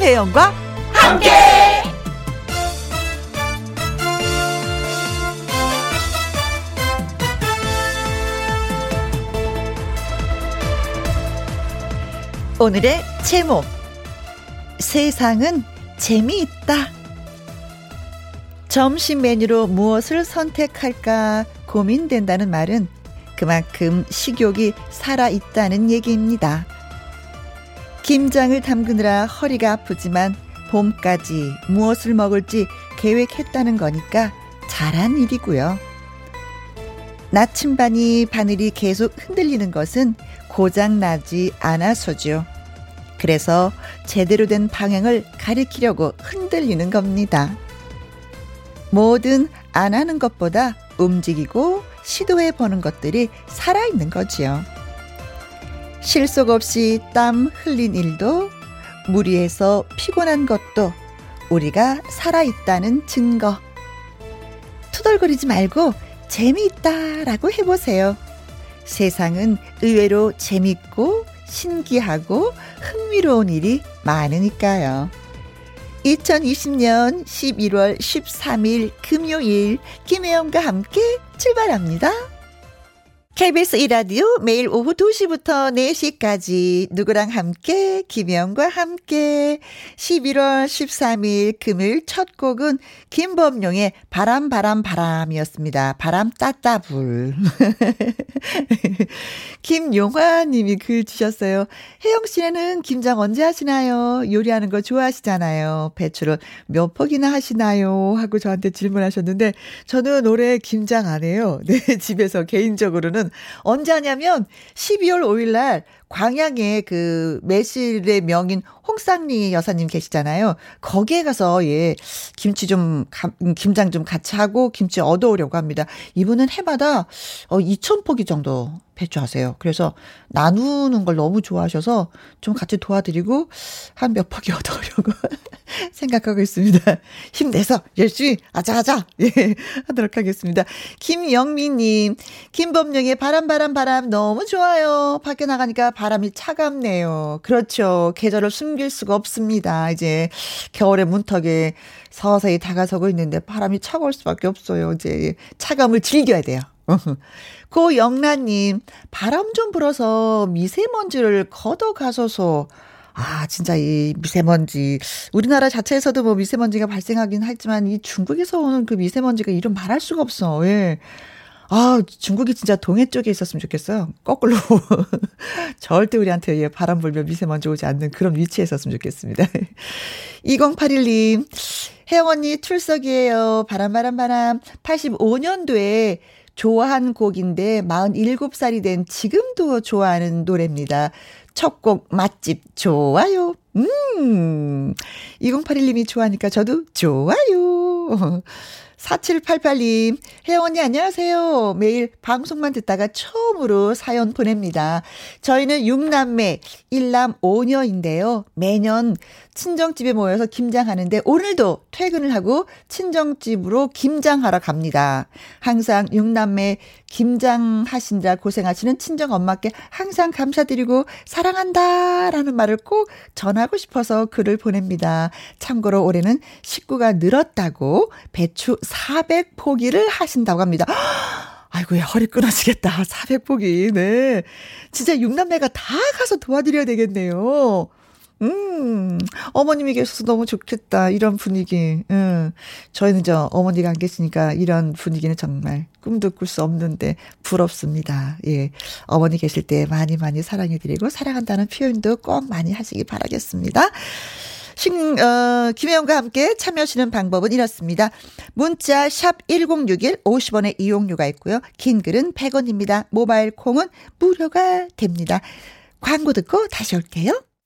김혜영과 함께. 오늘의 제목 세상은 재미있다. 점심 메뉴로 무엇을 선택할까 고민된다는 말은 그만큼 식욕이 살아있다는 얘기입니다. 김장을 담그느라 허리가 아프지만 봄까지 무엇을 먹을지 계획했다는 거니까 잘한 일이고요. 나침반이 바늘이 계속 흔들리는 것은 고장나지 않아서죠. 그래서 제대로 된 방향을 가리키려고 흔들리는 겁니다. 뭐든 안 하는 것보다 움직이고 시도해 보는 것들이 살아있는 거지요. 실속 없이 땀 흘린 일도 무리해서 피곤한 것도 우리가 살아있다는 증거. 투덜거리지 말고 재미있다라고 해보세요. 세상은 의외로 재밌고 신기하고 흥미로운 일이 많으니까요. 2020년 11월 13일 금요일 김혜영과 함께 출발합니다. KBS 이라디오 매일 오후 2시부터 4시까지 누구랑 함께 김혜영과 함께 11월 13일 금요일 첫 곡은 김범용의 바람 바람 바람이었습니다. 바람 따따불. 김용화 님이 글 주셨어요. 혜영 씨는 김장 언제 하시나요? 요리하는 거 좋아하시잖아요. 배추를 몇 포기나 하시나요? 하고 저한테 질문하셨는데 저는 올해 김장 안 해요. 네, 집에서 개인적으로는 언제 하냐면 12월 5일 날 광양에 그 매실의 명인 홍쌍리 여사님 계시잖아요. 거기에 가서 예 김치 좀 김장 좀 같이 하고 김치 얻어오려고 합니다. 이분은 해마다 어 2천 포기 정도 배추하세요. 그래서 나누는 걸 너무 좋아하셔서 좀 같이 도와드리고 한몇 포기 얻어오려고 생각하고 있습니다. 힘내서 열심히 아자아자 예 하도록 하겠습니다. 김영미님 김범령의 바람 바람 바람 너무 좋아요. 밖에 나가니까 바람이 차갑네요. 그렇죠. 계절을 숨길 수가 없습니다. 이제 겨울의 문턱에 서서히 다가서고 있는데 바람이 차가울 수밖에 없어요. 이제 차감을 즐겨야 돼요. 고영란님, 바람 좀 불어서 미세먼지를 걷어가서서 아, 진짜 이 미세먼지. 우리나라 자체에서도 뭐 미세먼지가 발생하긴 하지만 이 중국에서 오는 그 미세먼지가 이름 말할 수가 없어. 예. 아, 중국이 진짜 동해 쪽에 있었으면 좋겠어요. 거꾸로. 절대 우리한테 예, 바람 불면 미세먼지 오지 않는 그런 위치에 있었으면 좋겠습니다. 2081님, 혜영 언니 출석이에요. 바람, 바람, 바람. 85년도에 좋아한 곡인데 47살이 된 지금도 좋아하는 노래입니다. 첫 곡 맛집 좋아요. 음. 2081님이 좋아하니까 저도 좋아요. 4788님, 혜영 언니 안녕하세요. 매일 방송만 듣다가 처음으로 사연 보냅니다. 저희는 6남매 1남 5녀인데요. 매년 친정집에 모여서 김장하는데 오늘도 퇴근을 하고 친정집으로 김장하러 갑니다. 항상 6남매 김장하신다 고생하시는 친정 엄마께 항상 감사드리고 사랑한다 라는 말을 꼭 전하고 싶어서 글을 보냅니다. 참고로 올해는 식구가 늘었다고 배추 400포기를 하신다고 합니다. 아이고야, 허리 끊어지겠다. 400포기. 네. 진짜 6남매가 다 가서 도와드려야 되겠네요. 음, 어머님이 계셔서 너무 좋겠다. 이런 분위기. 음, 저희는 저 어머니가 안 계시니까 이런 분위기는 정말 꿈도 꿀 수 없는데 부럽습니다. 예. 어머니 계실 때 많이 많이 사랑해드리고 사랑한다는 표현도 꼭 많이 하시기 바라겠습니다. 신, 어, 김혜영과 함께 참여하시는 방법은 이렇습니다. 문자 샵 1061 50원의 이용료가 있고요. 긴 글은 100원입니다. 모바일 콩은 무료가 됩니다. 광고 듣고 다시 올게요.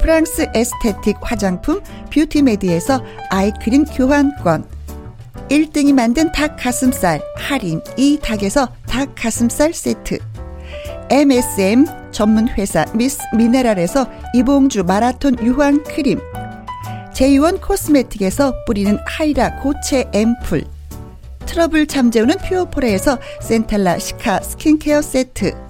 프랑스 에스테틱 화장품 뷰티메디에서 아이크림 교환권. 1등이 만든 닭 가슴살 할인. 잇닭에서 닭 가슴살 세트. MSM 전문 회사 미스 미네랄에서 이봉주 마라톤 유황 크림. 제이원 코스메틱에서 뿌리는 하이라 고체 앰플. 트러블 잠재우는 퓨어포레에서 센텔라 시카 스킨케어 세트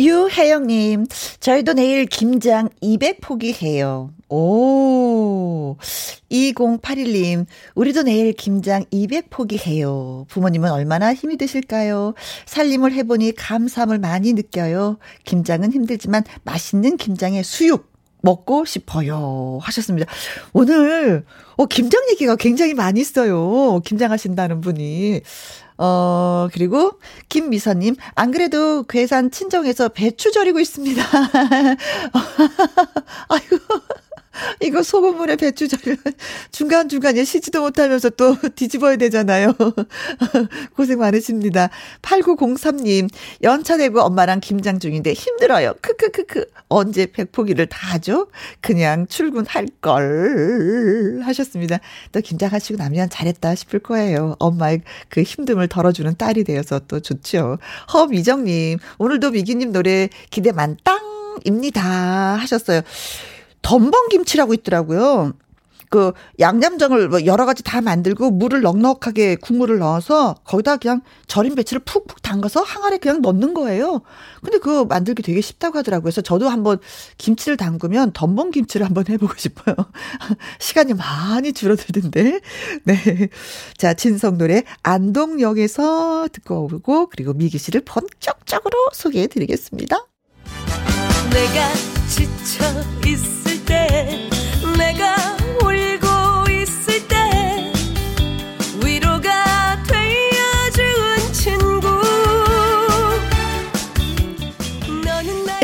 유혜영님, 저희도 내일 김장 200포기 해요. 오, 2081님, 우리도 내일 김장 200포기 해요. 부모님은 얼마나 힘이 드실까요? 살림을 해보니 감사함을 많이 느껴요. 김장은 힘들지만 맛있는 김장의 수육 먹고 싶어요. 하셨습니다. 오늘, 어, 김장 얘기가 굉장히 많이 있어요. 김장하신다는 분이. 어, 그리고 김미선님, 안 그래도 괴산 친정에서 배추 절이고 있습니다. 아이고. 이거 소금물에 배추 절면 중간중간에 쉬지도 못하면서 또 뒤집어야 되잖아요. 고생 많으십니다. 8903님, 연차 내고 엄마랑 김장 중인데 힘들어요. 크크크크. 언제 백포기를 다 하죠? 그냥 출근할 걸. 하셨습니다. 또 김장하시고 나면 잘했다 싶을 거예요. 엄마의 그 힘듦을 덜어주는 딸이 되어서 또 좋죠. 허미정님, 오늘도 미기님 노래 기대 만땅 입니다. 하셨어요. 덤벙김치라고 있더라고요. 그 양념장을 뭐 여러 가지 다 만들고 물을 넉넉하게 국물을 넣어서 거기다 그냥 절인 배추를 푹푹 담가서 항아리에 그냥 넣는 거예요. 근데 그거 만들기 되게 쉽다고 하더라고요. 그래서 저도 한번 김치를 담그면 덤벙 김치를 한번 해보고 싶어요. 시간이 많이 줄어들던데. 네. 자, 진성 노래 안동역에서 듣고 오고 그리고 미기 씨를 본격적으로 소개해 드리겠습니다. 내가 지쳐 있을 때 내가 울고 있을 때 위로가 되어준 친구.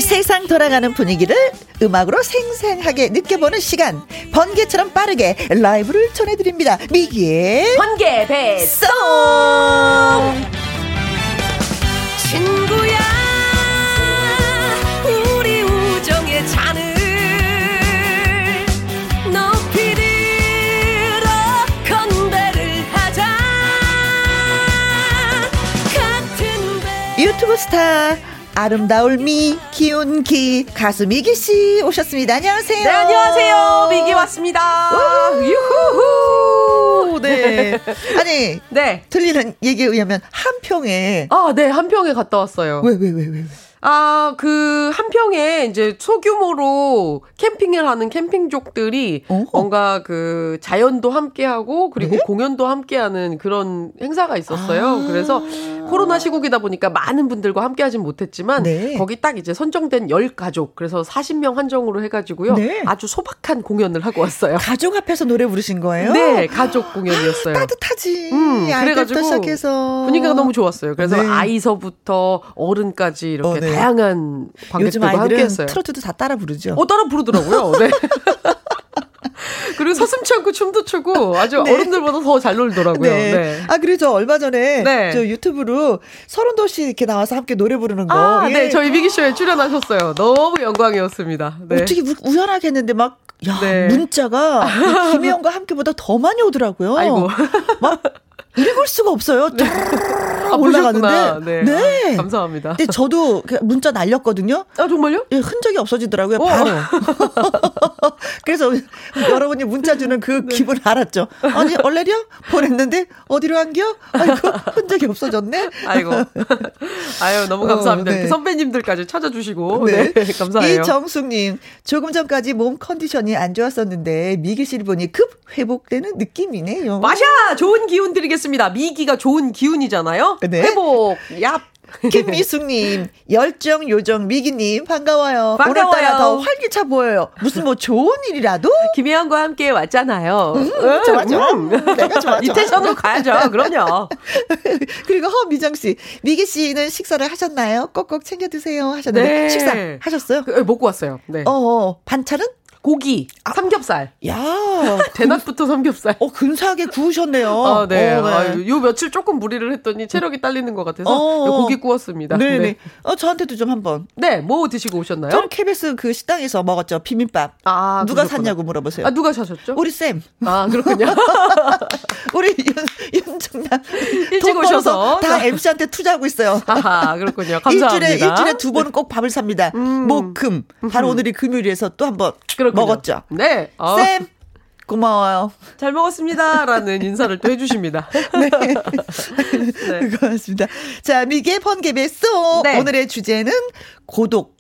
세상 돌아가는 분위기를 음악으로 생생하게 느껴보는 시간. 번개처럼 빠르게 라이브를 전해드립니다. 미기의 번개 배송. 친구야 유튜브 스타 아름다울 미 기운 기 가수 미기 씨 오셨습니다. 안녕하세요. 네 안녕하세요 미기 왔습니다. 유후. 네. 아니 네 들리는 얘기에 의하면 한평에 아 네 한평에 갔다 왔어요. 왜 왜, 왜, 왜, 왜? 아, 그, 한평에 이제 소규모로 캠핑을 하는 캠핑족들이 어 뭔가 그 자연도 함께하고 그리고 네? 공연도 함께하는 그런 행사가 있었어요. 아~ 그래서 코로나 시국이다 보니까 많은 분들과 함께 하진 못했지만 네. 거기 딱 이제 선정된 10가족 그래서 40명 한정으로 해가지고요. 네. 아주 소박한 공연을 하고 왔어요. 가족 앞에서 노래 부르신 거예요? 네, 가족 공연이었어요. 아, 따뜻하지. 음, 그래가지고 시작해서. 분위기가 너무 좋았어요. 그래서 네. 아이서부터 어른까지 이렇게 어, 네. 다양한 관객들과 함께했어요. 트로트도 다 따라 부르죠. 어 따라 부르더라고요. 네. 그리고 서슴치 않고 춤도 추고 아주 네. 어른들보다 더 잘 놀더라고요. 네. 네. 아 그래서 얼마 전에 네. 저 유튜브로 서른도 씨 이렇게 나와서 함께 노래 부르는 거. 아, 예. 네, 저희 미기 쇼에 출연하셨어요. 너무 영광이었습니다. 네. 어떻게 우연하게 했는데 막 야, 네. 문자가 김혜영과 함께보다 더 많이 오더라고요. 아이고. 막 읽을 수가 없어요. 네. 아, 올라가는데. 네. 네. 아, 감사합니다. 근데 저도 문자 날렸거든요. 아, 정말요? 예, 흔적이 없어지더라고요. 어. 바로. 그래서 여러분이 문자 주는 그 네. 기분 알았죠. 아니 얼레려 보냈는데 어디로 안겨? 아이고 흔적이 없어졌네. 아이고. 아유 너무 감사합니다. 어, 네. 선배님들까지 찾아주시고 네, 네 감사해요. 이정숙님 조금 전까지 몸 컨디션이 안 좋았었는데 미기 씨를 보니 급 회복되는 느낌이네요. 마샤 좋은 기운 드리겠습니다. 미기가 좋은 기운이잖아요. 네. 회복 얍. 김미숙님, 열정 요정 미기님 반가워요. 반가워요. 오늘따라 더 활기차 보여요. 무슨 뭐 좋은 일이라도? 김혜영과 함께 왔잖아요. 음, 좋아 좋아. 음. 내가 좋아. 이 텐션으로 가야죠. 그럼요. 그리고 허미정 씨, 미기 씨는 식사를 하셨나요? 꼭꼭 챙겨 드세요 하셨는데 네. 식사 하셨어요? 그, 먹고 왔어요. 네. 어, 어 반찬은? 고기, 아, 삼겹살. 야, 대낮부터 삼겹살. 어, 근사하게 구우셨네요. 아, 네. 어, 네. 아, 요 며칠 조금 무리를 했더니 체력이 딸리는 것 같아서 어, 고기 구웠습니다. 네네. 네. 어, 저한테도 좀 한번. 네, 뭐 드시고 오셨나요? 저는 KBS 그 식당에서 먹었죠. 비빔밥. 아, 누가 그렇구나. 샀냐고 물어보세요. 아, 누가 사셨죠? 우리 쌤. 아, 그렇군요. 우리 윤, 윤정남. 일찍 오셔서. 다 MC한테 투자하고 있어요. 아, 그렇군요. 감사합니다. 일주일에, 일주일에 두 번은 꼭 밥을 삽니다. 음. 목, 금. 바로 음. 오늘이 금요일에서 또 한번 먹었죠. 네. 어. 쌤 고마워요. 잘 먹었습니다. 라는 인사를 또 해주십니다. 네. 네. 고맙습니다. 자, 미개 번개배 쏘. 네. 오늘의 주제는 고독.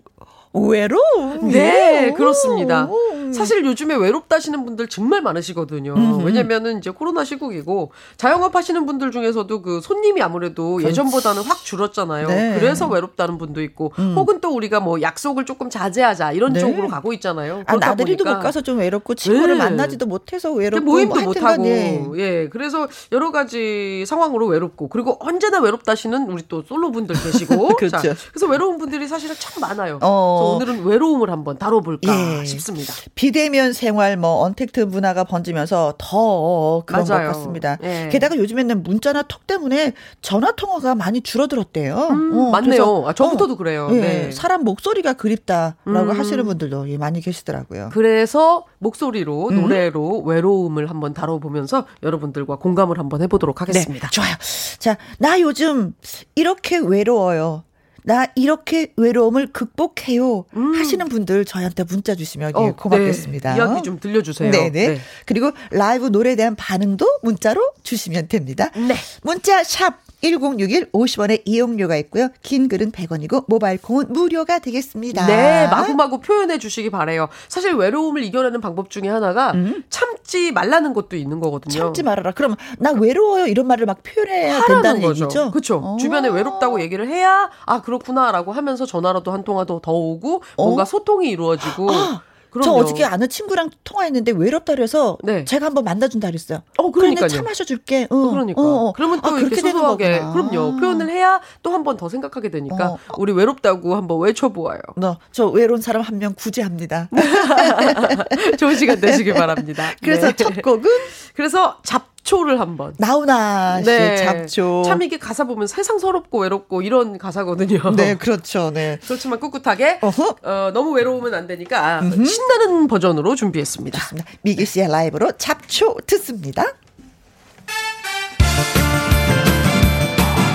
외로움. 네, 그렇습니다. 사실 요즘에 외롭다시는 분들 정말 많으시거든요. 음흠. 왜냐면은 이제 코로나 시국이고 자영업 하시는 분들 중에서도 그 손님이 아무래도. 예전보다는 확 줄었잖아요. 네. 그래서 외롭다는 분도 있고 음. 혹은 또 우리가 뭐 약속을 조금 자제하자 이런 네. 쪽으로 가고 있잖아요. 아, 나들이도 보니까. 못 가서 좀 외롭고 친구를 네. 만나지도 못해서 외롭고 모임도 뭐못 하고 예. 예. 그래서 여러 가지 상황으로 외롭고 그리고 언제나 외롭다시는 우리 또 솔로 분들 계시고 그렇죠. 자, 그래서 외로운 분들이 사실은 참 많아요. 어. 오늘은 외로움을 한번 다뤄볼까 예. 싶습니다. 비대면 생활, 뭐 언택트 문화가 번지면서 더 그런 맞아요. 것 같습니다. 예. 게다가 요즘에는 문자나 톡 때문에 전화 통화가 많이 줄어들었대요. 음, 어, 맞네요. 아, 전부터도 어, 그래요. 예. 네. 사람 목소리가 그립다라고 음. 하시는 분들도 예, 많이 계시더라고요. 그래서 목소리로 음. 노래로 외로움을 한번 다뤄보면서 여러분들과 공감을 한번 해보도록 하겠습니다. 네, 좋아요. 자, 나 요즘 이렇게 외로워요. 나 이렇게 외로움을 극복해요 음. 하시는 분들 저희한테 문자 주시면 어, 고맙겠습니다. 네. 이야기 좀 들려주세요. 네네. 네. 그리고 라이브 노래에 대한 반응도 문자로 주시면 됩니다. 네. 문자 샵 1061 50원의 이용료가 있고요. 긴 글은 100원이고 모바일 콩은 무료가 되겠습니다. 네, 마구마구 표현해 주시기 바래요. 사실 외로움을 이겨내는 방법 중에 하나가 음. 참지 말라는 것도 있는 거거든요. 참지 말아라. 그럼 나 외로워요 이런 말을 막 표현해야 된다는 거죠. 얘기죠. 그렇죠. 주변에 외롭다고 얘기를 해야 아 그렇구나라고 하면서 전화라도 한 통화도 더 오고 뭔가 어? 소통이 이루어지고 아. 그럼요. 저 어저께 아는 친구랑 통화했는데 외롭다 그래서 네. 제가 한번 만나준다 그랬어요. 어, 그러니까 차 마셔줄게. 어, 어, 그러니까. 어, 어. 그러면 또 아, 이렇게 소소하게 그럼요. 표현을 해야 또 한 번 더 생각하게 되니까 어. 우리 외롭다고 한번 외쳐보아요. 너, 저 외로운 사람 한 명 구제합니다. 좋은 시간 되시길 바랍니다. 그래서 네. 첫 곡은 그래서 잡 잡초를 한번. 나훈아 씨 네. 잡초. 참 이게 가사 보면 세상 서럽고 외롭고 이런 가사거든요. 네, 그렇죠. 네. 그렇지만 꿋꿋하게 어, 너무 외로우면 안 되니까 음흠. 신나는 버전으로 준비했습니다. 좋습니다. 미기 씨의 라이브로 잡초 듣습니다.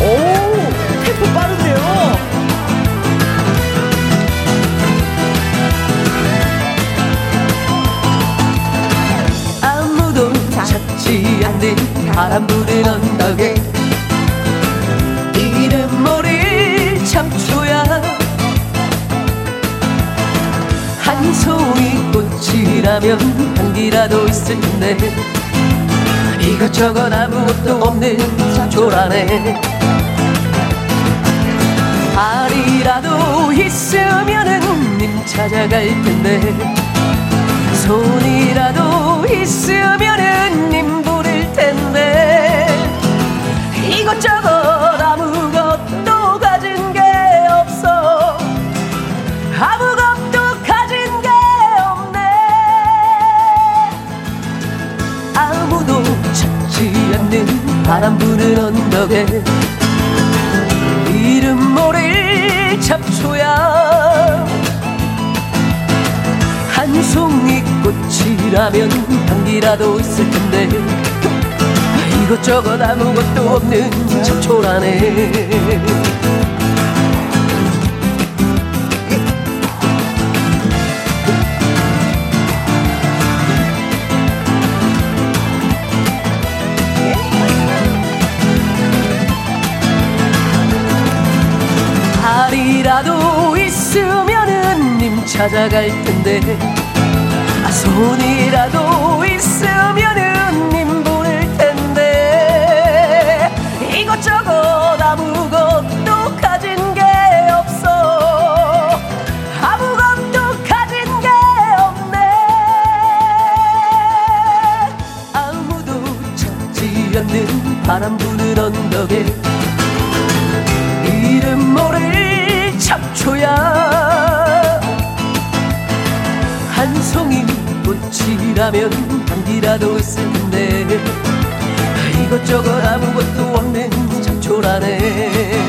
오, 템포 빠른데요. 찾지 않는 바람 부는 언덕에 이름 모를 참초야. 한 송이 꽃이라면 향기라도 있을 텐데 이것저것 아무것도 없는 참초라네. 알이라도 있으면은 님 찾아갈 텐데 손이라도 있으면은 님 이것저것 아무것도 가진 게 없어. 아무것도 가진 게 없네. 아무도 찾지 않는 바람 부는 언덕에 이름 모를 잡초야. 한 송이 꽃이라면 향기라도 있을 텐데 이것저것 아무것도 없는 참 초라네 발이라도 있으면은 님 찾아갈 텐데. 아 손이라도 바람 부는 언덕에 이름 모를 잡초야. 한 송이 꽃이라면 있을 텐데 이것저것 아무것도 없는 잡초라네.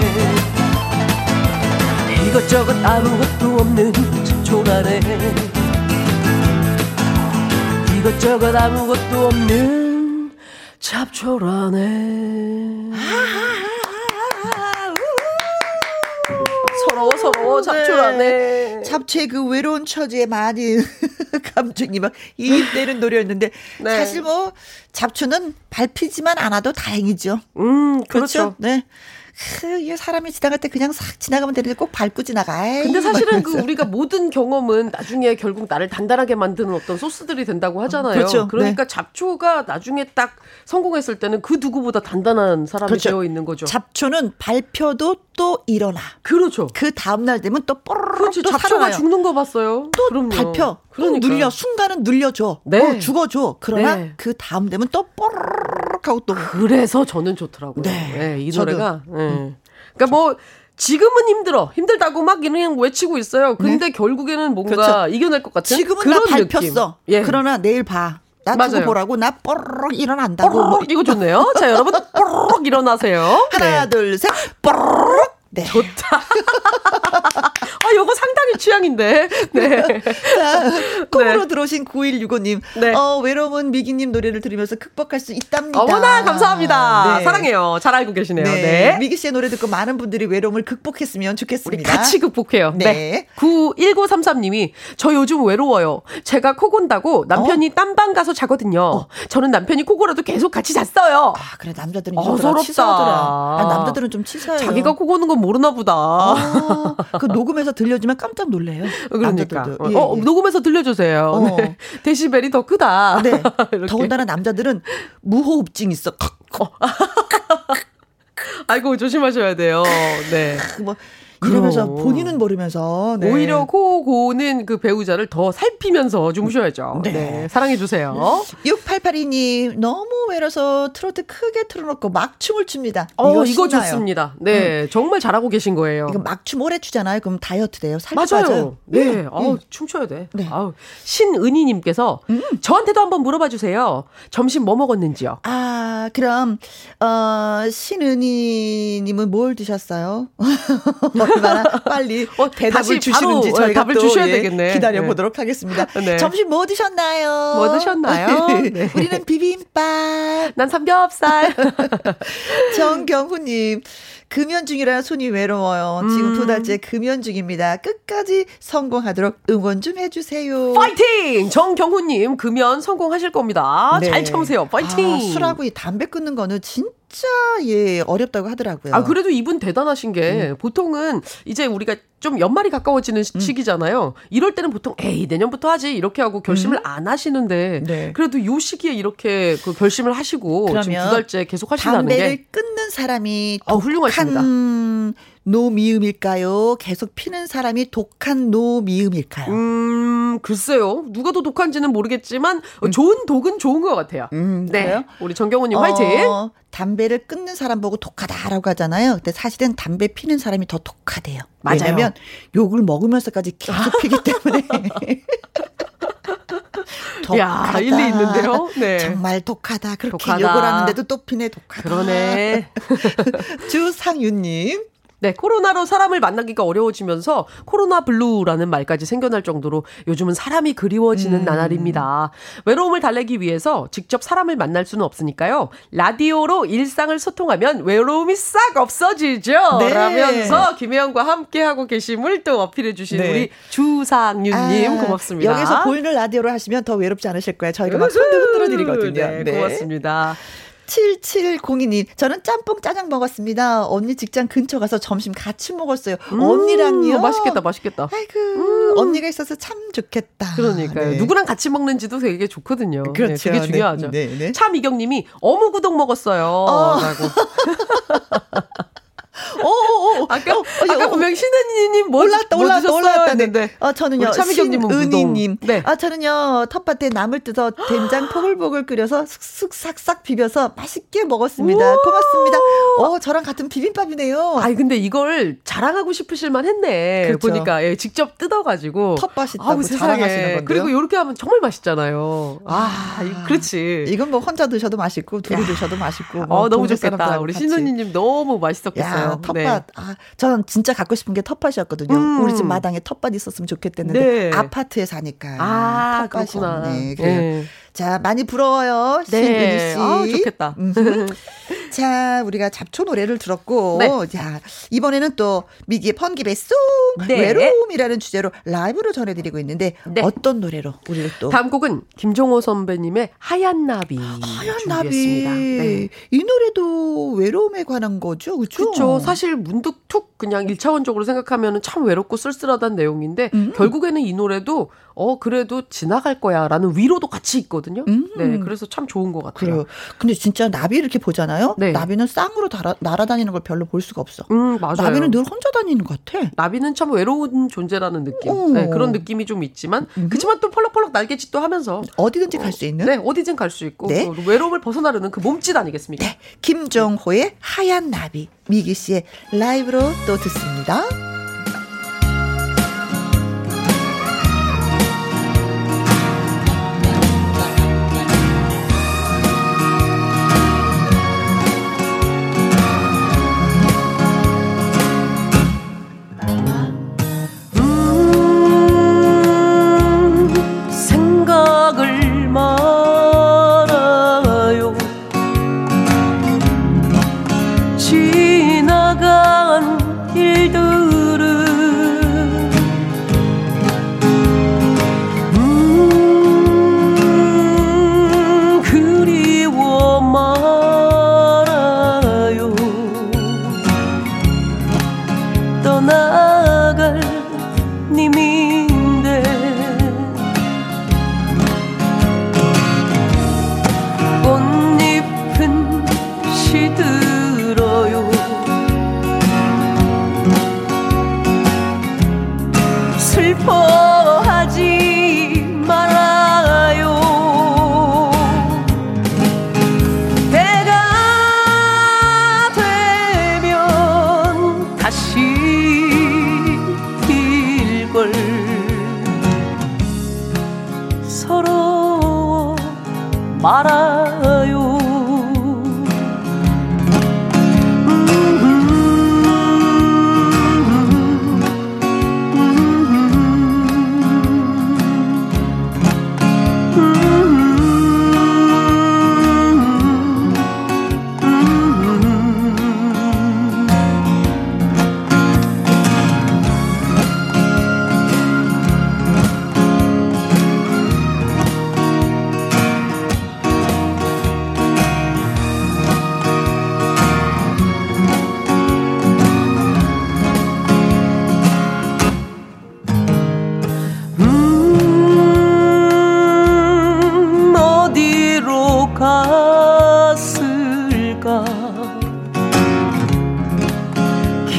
이것저것 아무것도 없는 잡초라네. 이것저것 아무것도 없는 잡초라네 서러워 서러워 잡초라네. 네. 잡초의 그 외로운 처지에 많이 감정이 막 이입되는 노래였는데 네. 사실 뭐 잡초는 밟히지만 않아도 다행이죠. 음 그렇죠? 그렇죠. 네. 그, 이게 사람이 지나갈 때 그냥 싹 지나가면 되는데 꼭 밟고 지나가. 에이, 근데 사실은 그. 우리가 모든 경험은 나중에 결국 나를 단단하게 만드는 어떤 소스들이 된다고 하잖아요. 그렇죠. 러니까 잡초가 나중에 딱 성공했을 때는 그 누구보다 단단한 사람이 그렇죠. 되어 있는 거죠. 잡초는 밟혀도 또 일어나. 그렇죠. 그 다음 날 되면 또 뽀로록 그렇지. 또 잡초가 살아나요. 죽는 거 봤어요. 또 그럼요. 밟혀. 그러니까. 눌려. 순간은 눌려줘. 네. 어, 죽어줘. 그러나 네. 그 다음 되면 또 뽀로 록 하고 또. 그래서 저는 좋더라고요. 네. 네, 이 저도. 노래가. 네. 그러니까 뭐 지금은 힘들어. 힘들다고 막 그냥 외치고 있어요. 근데 결국에는 뭔가 네. 그렇죠. 이겨낼 것 같은 지금은 그런 나. 밟혔어. 예. 그러나 내일 봐. 나 맞아요. 보라고 나 뽀로록 일어난다고. 뭐 뽀로록 이거 좋네요. 자, 여러분 뽀로록 일어나세요. 하나 네. 둘 셋. 뽀로록. 네. 좋다. 아, 요거 상당히 취향인데. 네. 자, 콩으로 네. 들어오신 9165님. 네. 어, 외로운 미기님 노래를 들으면서 극복할 수 있답니다. 어머나 감사합니다. 네. 사랑해요. 잘 알고 계시네요. 네. 네. 미기 씨의 노래 듣고 많은 분들이 외로움을 극복했으면 좋겠습니다. 같이 극복해요. 네. 네. 91933님이 저 요즘 외로워요. 제가 코 곤다고 남편이 어? 딴방 가서 자거든요. 저는 남편이 코 골아도 계속 같이 잤어요. 아, 그래 남자들은 어. 서럽다. 치사하더라. 아, 남자들은 좀 치사해요. 자기가 코 고는 건 모르나 보다. 아, 그 녹음해서 들려주면 깜짝 놀래요. 그러니까. 남자들도. 예, 어, 예. 녹음해서 들려주세요. 어. 네. 데시벨이 더 크다. 네. 더군다나 남자들은 무호흡증 있어. 아이고, 조심하셔야 돼요. 네. 뭐 이러면서 그럼. 본인은 모르면서 네. 오히려 코 고는 그 배우자를 더 살피면서 주무셔야죠. 네. 네. 사랑해 주세요. 6882님 너무 외로워서 트로트 크게 틀어놓고 막춤을 춥니다. 어, 이거. 음. 좋습니다. 네. 정말 잘하고 계신 거예요. 이거 막춤 오래 추잖아요. 그럼 다이어트 돼요. 살 맞아요. 빠져요. 네. 음, 아우, 음. 춤춰야 돼. 네. 아우. 신은희님께서 저한테도 한번 물어봐 주세요. 점심 뭐 먹었는지요? 아, 그럼 어 신은희님은 뭘 드셨어요? 얼마나 빨리 어, 대답을 주시는지 바로, 저희가 답을 또, 주셔야 예, 되겠네. 기다려 네. 보도록 하겠습니다. 네. 점심 뭐 드셨나요? 뭐 드셨나요? 네. 우리는 비빔밥. 난 삼겹살. 정경훈님, 금연 중이라 손이 외로워요. 지금 음. 두 달째 금연 중입니다. 끝까지 성공하도록 응원 좀 해주세요. 파이팅! 정경훈님, 금연 성공하실 겁니다. 네. 잘 참으세요. 파이팅! 아, 술하고 이 담배 끊는 거는 진짜 예 어렵다고 하더라고요. 아, 그래도 이분 대단하신 게, 음. 보통은 이제 우리가 좀 연말이 가까워지는 시- 시기잖아요. 이럴 때는 보통, 에이, 내년부터 하지. 이렇게 하고 결심을 안 하시는데, 음. 네. 그래도 요 시기에 이렇게 그 결심을 하시고, 지금 두 달째 계속 하신다는 담배를 게, 끊는 사람이 어, 훌륭하십니다. 노미음일까요? 계속 피는 사람이 독한 노미음일까요? 음, 글쎄요. 누가 더 독한지는 모르겠지만, 어, 좋은 독은 좋은 것 같아요. 음, 네. 그래요? 우리 정경훈님 화이팅! 어, 담배를 끊는 사람 보고 독하다라고 하잖아요. 근데 사실은 담배 피는 사람이 더 독하대요. 맞아요. 왜냐면 욕을 먹으면서까지 계속 피기 때문에. 야, 일리 있는데요? 네. 정말 독하다. 그렇게 독하다. 욕을 하는데도 또 피네 독하다. 그러네. 주상윤님. 네, 코로나로 사람을 만나기가 어려워지면서 코로나 블루라는 말까지 생겨날 정도로 요즘은 사람이 그리워지는 음. 나날입니다. 외로움을 달래기 위해서 직접 사람을 만날 수는 없으니까요. 라디오로 일상을 소통하면 외로움이 싹 없어지죠. 네. 라면서 김혜영과 함께 하고 계심을 또 어필해 주신 네. 우리 주상윤님 아, 고맙습니다. 여기서 보이는 라디오로 하시면 더 외롭지 않으실 거예요. 저희가 막 손도 흔들어 드리거든요. 네, 고맙습니다. 7702님, 저는 짬뽕 짜장 먹었습니다. 언니 직장 근처 가서 점심 같이 먹었어요. 음, 언니랑요. 맛있겠다, 맛있겠다. 아이고, 음. 언니가 있어서 참 좋겠다. 그러니까요. 네. 누구랑 같이 먹는지도 되게 좋거든요. 네, 그렇죠. 네, 되게 중요하죠. 네, 네. 차미경님이 어묵우동 먹었어요. 어. 라고. 어, 어, 어. 아까, 어, 아까 어, 분명 신은이님 뭐, 올랐다, 뭐 올랐다, 올랐다. 네. 어, 저는요, 신은이님. 네. 아, 저는요, 텃밭에 나물 뜯어 된장 포글포글 끓여서 슥슥 싹싹 비벼서 맛있게 먹었습니다. 고맙습니다. 어, 저랑 같은 비빔밥이네요. 아니, 근데 이걸 자랑하고 싶으실만 했네. 그렇죠. 보니까, 예, 직접 뜯어가지고. 텃밭 있다고 자랑하시는 건데. 그리고 이렇게 하면 정말 맛있잖아요. 아, 아 그렇지. 이건 뭐 혼자 드셔도 맛있고, 둘이 야. 드셔도 맛있고. 뭐 어, 너무 좋겠다. 우리 신은이님 너무 맛있었겠어요. 야, 텃밭. 네. 아, 저는 진짜 갖고 싶은 게 텃밭이었거든요. 음. 우리 집 마당에 텃밭 있었으면 좋겠댔는데 네. 아파트에 사니까 아, 텃밭이 그렇구나. 없네. 그래요. 네. 자, 많이 부러워요. 네. 신은희 씨. 아, 좋겠다. 자, 우리가 잡초 노래를 들었고, 네. 자, 이번에는 또 미기의 펀기배 쏙 네. 외로움이라는 주제로 라이브로 전해드리고 있는데 네. 어떤 노래로 우리를 또 다음 곡은 김종호 선배님의 하얀 나비 하얀 나비 네. 이 노래도 외로움에 관한 거죠, 그렇죠? 그렇죠. 사실 문득 툭 그냥 일차원적으로 생각하면 참 외롭고 쓸쓸하다는 내용인데 음. 결국에는 이 노래도 어 그래도 지나갈 거야라는 위로도 같이 있거든요. 음. 네, 그래서 참 좋은 것 같아요. 그래요. 근데 진짜 나비 이렇게 보잖아요. 네. 나비는 쌍으로 달아, 날아다니는 걸 별로 볼 수가 없어. 음, 맞아요. 나비는 늘 혼자 다니는 것 같아. 나비는 참 외로운 존재라는 느낌. 네, 그런 느낌이 좀 있지만 음. 그렇지만 또 펄럭펄럭 날개짓도 하면서 어디든지 갈 수 있는. 네, 어디든 갈 수 있고 네. 외로움을 벗어나려는 그 몸짓 아니겠습니까? 네. 김정호의 하얀 나비 미기 씨의 라이브로 또 듣습니다.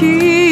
keep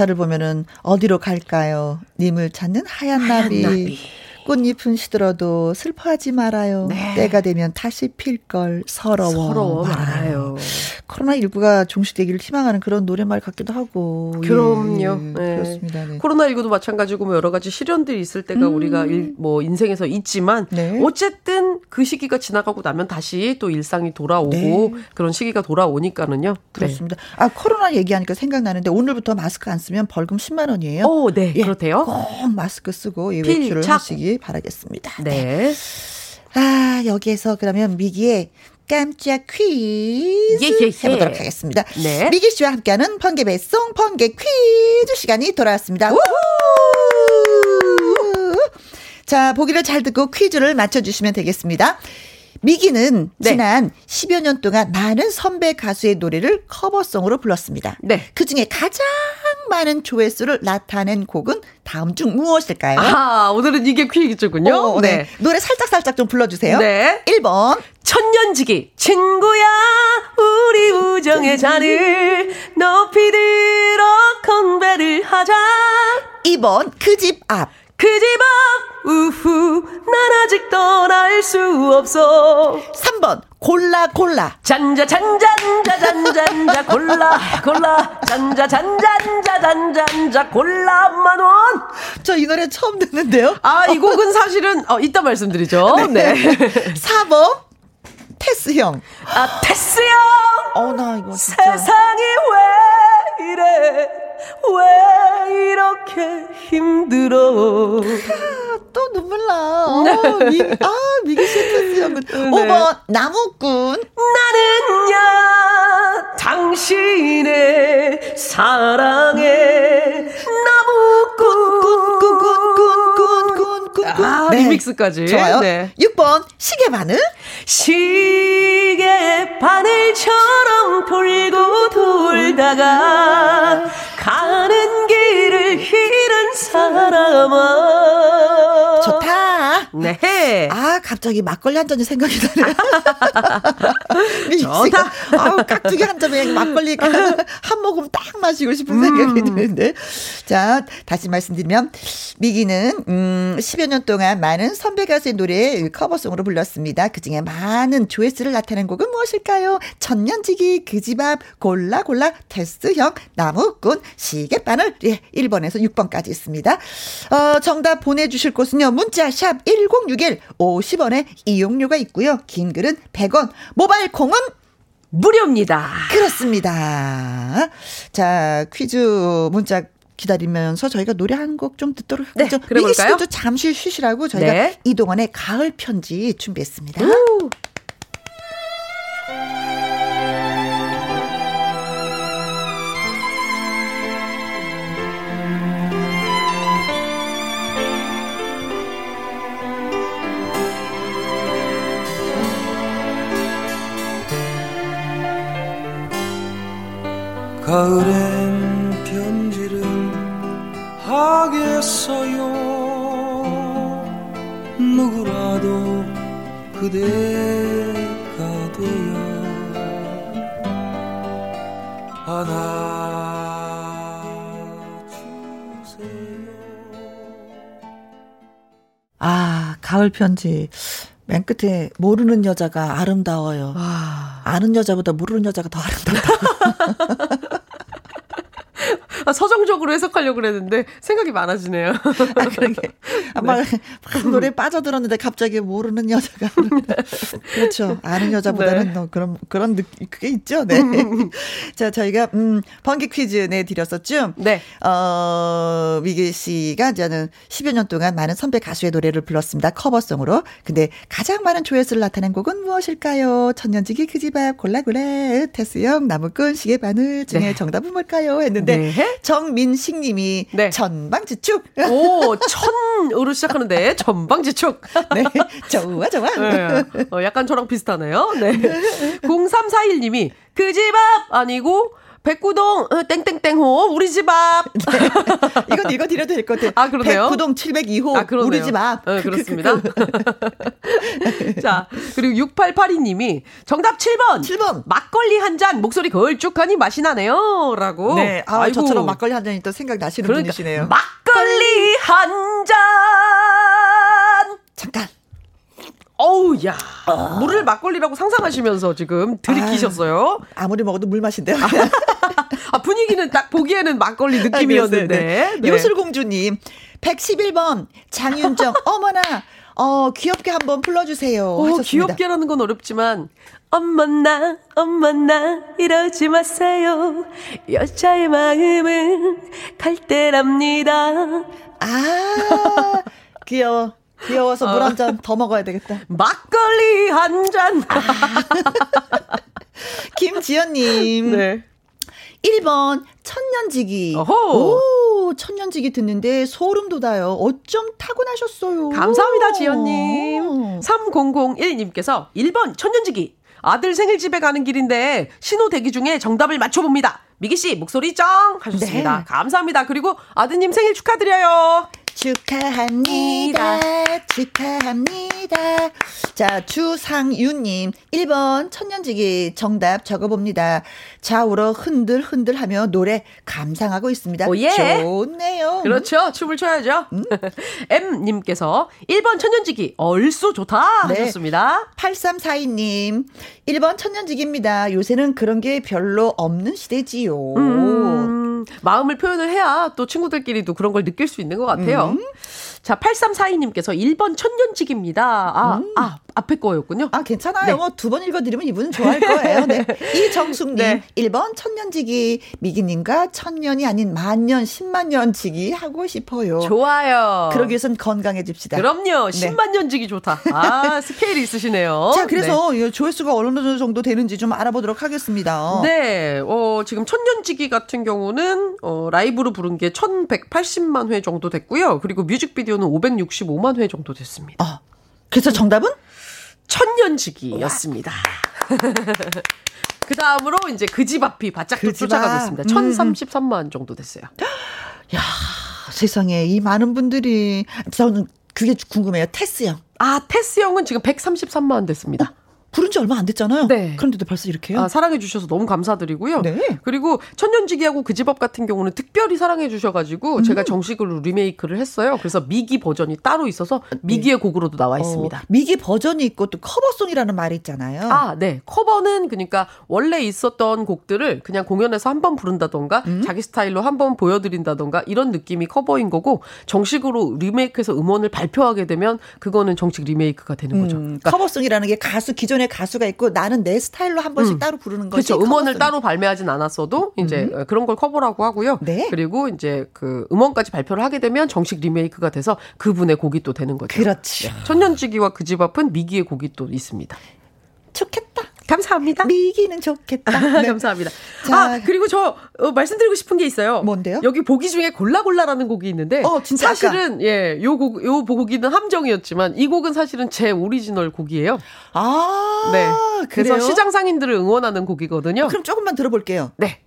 가사를 보면은 어디로 갈까요? 님을 찾는 하얀, 하얀 나비. 나비. 꽃잎은 시들어도 슬퍼하지 말아요. 네. 때가 되면 다시 필 걸 서러워, 서러워 말아요. 코로나19가 종식되기를 희망하는 그런 노래말 같기도 하고. 그럼요. 예, 네. 그렇습니다. 네. 코로나19도 마찬가지고 뭐 여러 가지 시련들이 있을 때가 음. 우리가 일, 뭐 인생에서 있지만 네. 어쨌든 그 시기가 지나가고 나면 다시 또 일상이 돌아오고 네. 그런 시기가 돌아오니까는요. 네. 그렇습니다. 아, 코로나 얘기하니까 생각나는데 오늘부터 마스크 안 쓰면 벌금 10만 원이에요. 오, 네. 예, 그렇대요. 꼭 마스크 쓰고 예, 외출을 하시기 바라겠습니다. 네. 아, 여기에서 그러면 미기의 깜짝 퀴즈 예, 예, 예. 해보도록 하겠습니다. 네. 미기 씨와 함께하는 번개 배송 번개 퀴즈 시간이 돌아왔습니다. 자, 보기를 잘 듣고 퀴즈를 맞춰주시면 되겠습니다. 미기는 네. 지난 10여 년 동안 많은 선배 가수의 노래를 커버송으로 불렀습니다. 네. 그 중에 가장 많은 조회수를 나타낸 곡은 다음 중 무엇일까요? 아, 오늘은 이게 퀴즈군요. 어, 네. 네. 노래 살짝살짝 좀 불러주세요. 네. 1번. 천년지기. 친구야, 우리 우정의 잔을 높이 들어 건배를 하자. 2번. 그 집 앞. 그 집 앞 우후 난 아직 떠날 수 없어 3번 골라 골라 잔자 잔잔자 잔잔자 골라 골라 잔자 잔잔자 잔잔자 골라 만원 저 이 노래 처음 듣는데요 아 이 곡은 사실은 어 이따 말씀드리죠 네, 네. 4번 테스 형. 아, 테스 형! 어, 나 이거 진짜. 세상이 왜 이래? 왜 이렇게 힘들어? 아, 또 눈물 나. 어, 미, 아, 미기 형은. 네. 5번, 나무꾼. 나는야, 당신의 사랑의 나무꾼. 아, 네. 리믹스까지. 좋아요. 네. 6번, 시계 바늘. 시계 바늘처럼 돌고 돌다가 가는 길을 잃은 사람아. 좋다. 네. 아, 갑자기 막걸리 한 잔이 생각이 나네. 좋다. 아, 깍두기 한 잔에 막걸리 한 모금 딱 마시고 싶은 음. 생각이 드는데. 자, 다시 말씀드리면, 미기는, 음, 10여 년 동안 많은 선배 가수의 노래 커버송으로 불렀습니다. 그 중에 많은 조회수를 나타낸 곡은 무엇일까요? 천년지기, 그 집 앞, 골라 골라, 테스트형, 나무꾼, 시계바늘, 예, 1번에서 6번까지 있습니다. 어, 정답 보내주실 곳은요, 문자, 샵 1061, 50원에 이용료가 있고요. 긴 글은 100원, 모바일 콩은 무료입니다. 그렇습니다. 자, 퀴즈 문자 기다리면서 저희가 노래 한 곡 좀 듣도록 네, 하죠. 네, 미기 씨도 잠시 쉬시라고 저희가 네. 이동원의 가을 편지 준비했습니다. 우. 아 가을 편지 맨 끝에 모르는 여자가 아름다워요. 와. 아는 여자보다 모르는 여자가 더 아름답다. 아, 서정적으로 해석하려고 그랬는데 생각이 많아지네요. 아, 그러게. 아, 막, 막 노래 빠져들었는데 갑자기 모르는 여자가. 그렇죠. 아는 여자보다는 네. 그런, 그런 느낌, 그게 있죠. 네. 자, 저희가, 음, 번개 퀴즈 내드렸었죠. 네. 어, 위기 씨가 저는 10여 년 동안 많은 선배 가수의 노래를 불렀습니다. 커버송으로. 근데 가장 많은 조회수를 나타낸 곡은 무엇일까요? 천년지기 그 집 앞 골라골라 테스형 나무꾼 시계바늘 중에 네. 정답은 뭘까요? 했는데 네. 정민식 님이 네. 천방지축. 오, 천으로 시작하는데 천방지축. 네. 좋아 좋아. 네. 어, 약간 저랑 비슷하네요. 네. 0341 님이 그 집 앞 아니고 백구동 어, 땡땡땡호 우리 집 앞. 네. 이건 이거 드려도 될 것 같아요. 아 그러네요. 백구동 702호 아, 우리 집 앞. 네, 그렇습니다. 자 그리고 6882님이 정답 7번. 7번. 막걸리 한 잔 목소리 걸쭉하니 맛이 나네요.라고. 네. 아 아이고. 저처럼 막걸리 한 잔이 또 생각 나시는 그러니까, 분이시네요. 막걸리 한 잔. 잠깐. 어우, 야. 어. 물을 막걸리라고 상상하시면서 지금 들이키셨어요. 아, 무리 먹어도 물 마신대요. 아, 분위기는 딱 보기에는 막걸리 아, 느낌이었는데. 아, 네, 네. 요술공주님, 111번, 장윤정, 어머나, 어, 귀엽게 한번 불러주세요. 어, 하셨습니다. 귀엽게라는 건 어렵지만, 엄마나, 엄마나, 이러지 마세요. 여자의 마음은 갈대랍니다. 아, 귀여워. 귀여워서 물한 잔 더 먹어야 되겠다. 막걸리 한 잔. 김지연님. 네. 1번 천년지기. 어호. 오, 천년지기 듣는데 소름 돋아요. 어쩜 타고나셨어요. 감사합니다, 지연님. 3001님께서 1번 천년지기. 아들 생일 집에 가는 길인데 신호 대기 중에 정답을 맞춰봅니다. 미기 씨 목소리 짱 하셨습니다. 네. 감사합니다. 그리고 아드님 생일 축하드려요. 축하합니다. 축하합니다. 자, 주상윤님, 1번 천년지기 정답 적어봅니다. 좌우로 흔들 흔들 하며 노래 감상하고 있습니다. 오, 예. 좋네요. 그렇죠. 춤을 춰야죠. 음. M님께서 1번 천년지기 얼쑤 좋다 네. 하셨습니다. 8342님, 1번 천년지기입니다. 요새는 그런 게 별로 없는 시대지요. 음. 마음을 표현을 해야 또 친구들끼리도 그런 걸 느낄 수 있는 것 같아요. 음. 자, 8342님께서 1번 천년직입니다. 아, 음. 아, 앞에 거였군요. 아, 괜찮아요. 네. 뭐두 번 읽어드리면 이분은 좋아할 거예요. 네. 이정숙님, 네. 1번 천년지기, 미기님과 천년이 아닌 만년, 십만년지기 하고 싶어요. 좋아요. 그러기 위해선 건강해집시다. 그럼요. 십만년지기 네. 좋다. 아, 스케일이 있으시네요. 자, 그래서 네. 조회수가 어느 정도 되는지 좀 알아보도록 하겠습니다. 네. 어, 지금 천년지기 같은 경우는, 어, 라이브로 부른 게 1180만 회 정도 됐고요. 그리고 뮤직비디오 는 565만 회 정도 됐습니다. 아, 그래서 정답은? 천년지기였습니다. 그 다음으로 이제 그 집 앞이 바짝 그 쫓아가고 있습니다. 1033만 음. 정도 됐어요. 야 세상에 이 많은 분들이 저는 그게 궁금해요. 테스 형. 아, 테스 형은 지금 133만 됐습니다. 부른 지 얼마 안 됐잖아요. 네. 그런데도 벌써 이렇게요? 아, 사랑해 주셔서 너무 감사드리고요. 네. 그리고 천년지기하고 그 집 앞 같은 경우는 특별히 사랑해 주셔가지고 음. 제가 정식으로 리메이크를 했어요. 그래서 미기 버전이 따로 있어서 미기의 네. 곡으로도 나와 어, 있습니다. 어, 미기 버전이 있고 또 커버송이라는 말이 있잖아요. 아, 네. 커버는 그러니까 원래 있었던 곡들을 그냥 공연에서 한 번 부른다던가 음. 자기 스타일로 한 번 보여드린다던가 이런 느낌이 커버인 거고 정식으로 리메이크해서 음원을 발표하게 되면 그거는 정식 리메이크가 되는 거죠. 음, 그러니까 커버송이라는 가게 가수 기존 기존의 가수가 있고 나는 내 스타일로 한 번씩 음. 따로 부르는 거죠. 그렇죠. 음원을 따로 발매하진 않았어도 이제 음. 그런 걸 커버라고 하고요. 네. 그리고 이제 그 음원까지 발표를 하게 되면 정식 리메이크가 돼서 그분의 곡이 또 되는 거죠. 그렇죠. 네. 천년지기와 그 집 앞은 미기의 곡이 또 있습니다. 좋겠다. 감사합니다. 미기는 좋겠다. 네. 감사합니다. 자, 아, 그리고 저 어, 말씀드리고 싶은 게 있어요. 뭔데요? 여기 보기 중에 골라골라라는 곡이 있는데 어, 진짜 사실은 아까. 예, 요 곡, 요 보기는 함정이었지만 이 곡은 사실은 제 오리지널 곡이에요. 아, 네. 그래서 그래요? 시장 상인들을 응원하는 곡이거든요. 그럼 조금만 들어볼게요. 네.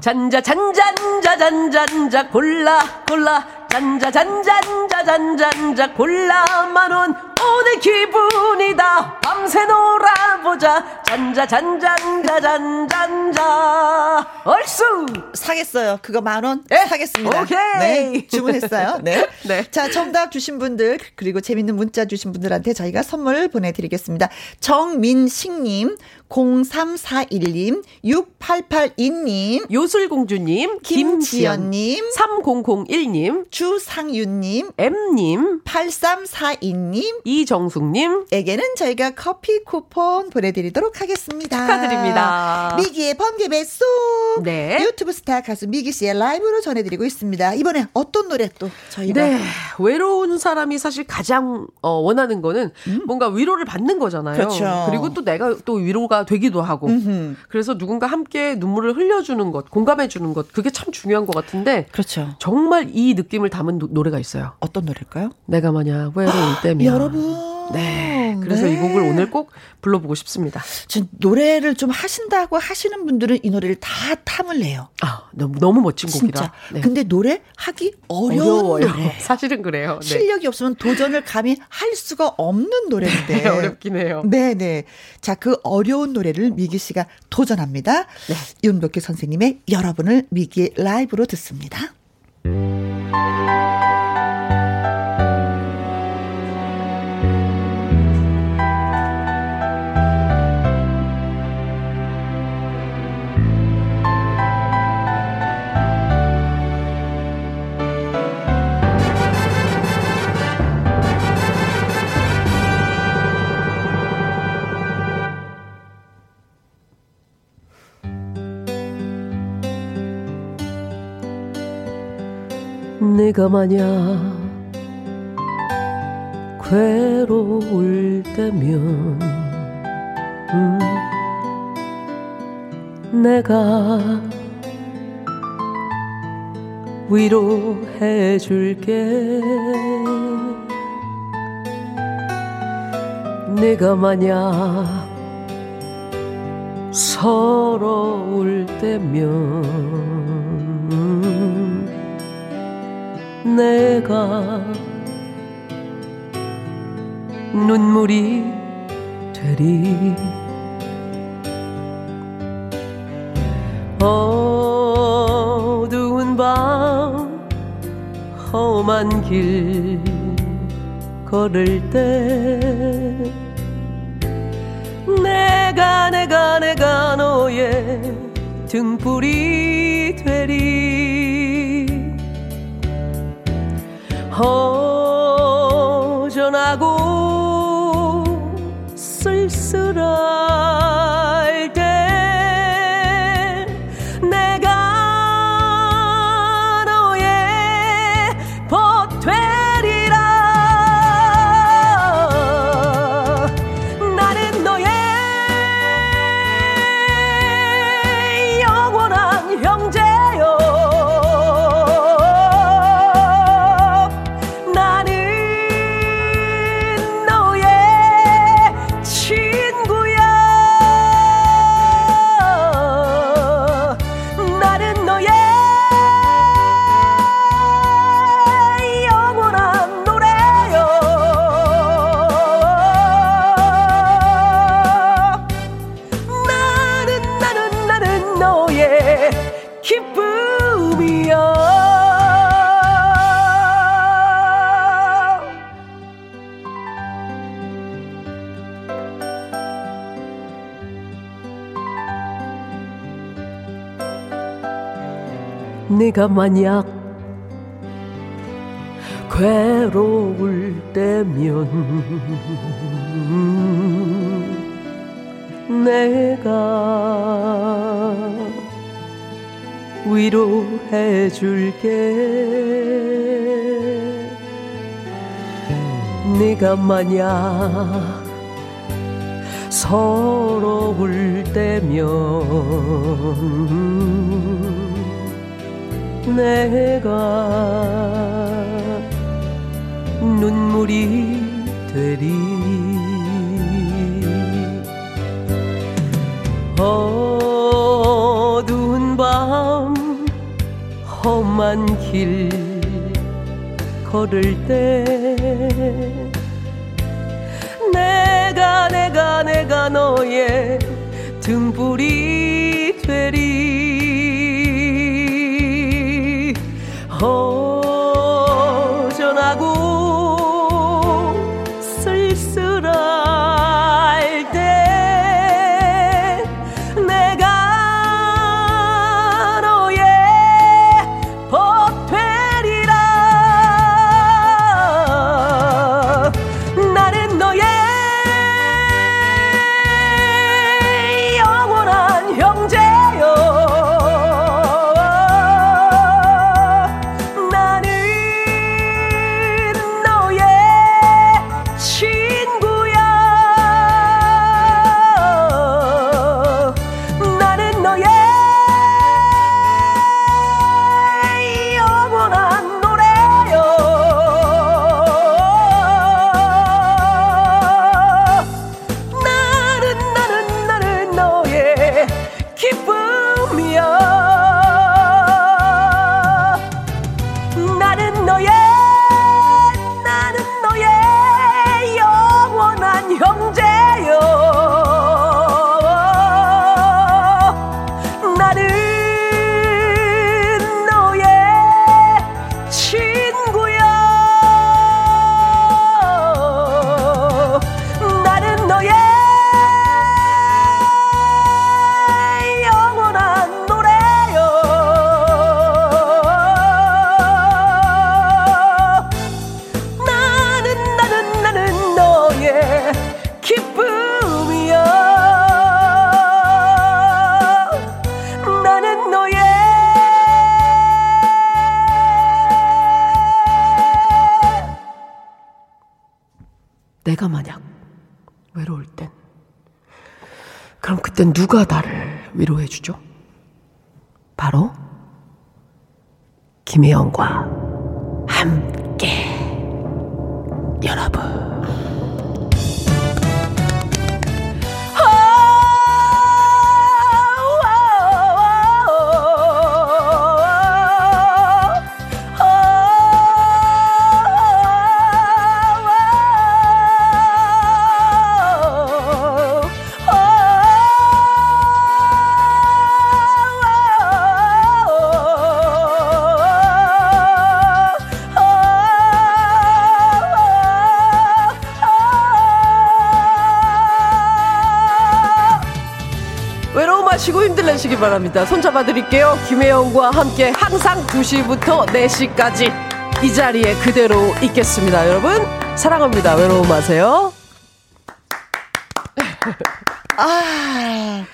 잔자 잔잔자 잔잔자 골라 골라 잔자 잔잔자 잔잔자 골라 만 원 오늘 기분이다. 밤새 놀아보자. 잔자 잔잔자 잔잔자 얼쑤! 사겠어요. 그거 만원 네? 사겠습니다. 오케이. 네 주문했어요. 네. 네. 자 정답 주신 분들 그리고 재밌는 문자 주신 분들한테 저희가 선물 보내드리겠습니다. 정민식님 0341님, 6882님, 요술공주님, 김지연님, 3001님, 주상윤님, M님, 8342님, 이정숙님, 에게는 저희가 커피 쿠폰 보내드리도록 하겠습니다. 축하드립니다. 미기의 번개 배송. 네. 유튜브 스타 가수 미기 씨의 라이브로 전해드리고 있습니다. 이번에 어떤 노래 또 저희가. 네. 외로운 사람이 사실 가장 어, 원하는 거는 뭔가 위로를 받는 거잖아요. 음. 그렇죠. 그리고 또 내가 또 위로가 되기도 하고. 음흠. 그래서 누군가 함께 눈물을 흘려주는 것, 공감해주는 것, 그게 참 중요한 것 같은데. 그렇죠. 정말 이 느낌을 담은 노, 노래가 있어요. 어떤 노래일까요? 내가 만약 외로울 때면. 여러분. 네. 그래서 네. 이 곡을 오늘 꼭 불러보고 싶습니다. 지금 노래를 좀 하신다고 하시는 분들은 이 노래를 다 탐을 내요. 아, 너무, 너무 멋진. 진짜. 네. 근데 노래 하기 어려운 어려워요. 노래. 사실은 그래요. 네. 실력이 없으면 도전을 감히 할 수가 없는 노래인데. 네, 어렵긴 해요. 네네. 자, 그 어려운 노래를 미기 씨가 도전합니다. 네. 윤덕기 선생님의 여러분을 미기의 라이브로 듣습니다. 내가 만약 괴로울 때면 음, 내가 위로해 줄게. 내가 만약 서러울 때면 내가 눈물이 되리. 어두운 밤 험한 길 걸을 때 내가 내가 내가 너의 등불이 되리 허전하고 네가 만약 괴로울 때면 내가 위로해 줄게. 네가 만약 서러울 때면 내가 눈물이 되리. 어두운 밤 험한 길 걸을 때 내가 내가 내가 너의 등불이 되리 허 그땐 누가 나를 위로해 주죠? 바로 김혜영과 함께 바랍니다. 손잡아 드릴게요. 김혜영과 함께 항상 2시부터 4시까지 이 자리에 그대로 있겠습니다. 여러분, 사랑합니다. 외로움 마세요. 아.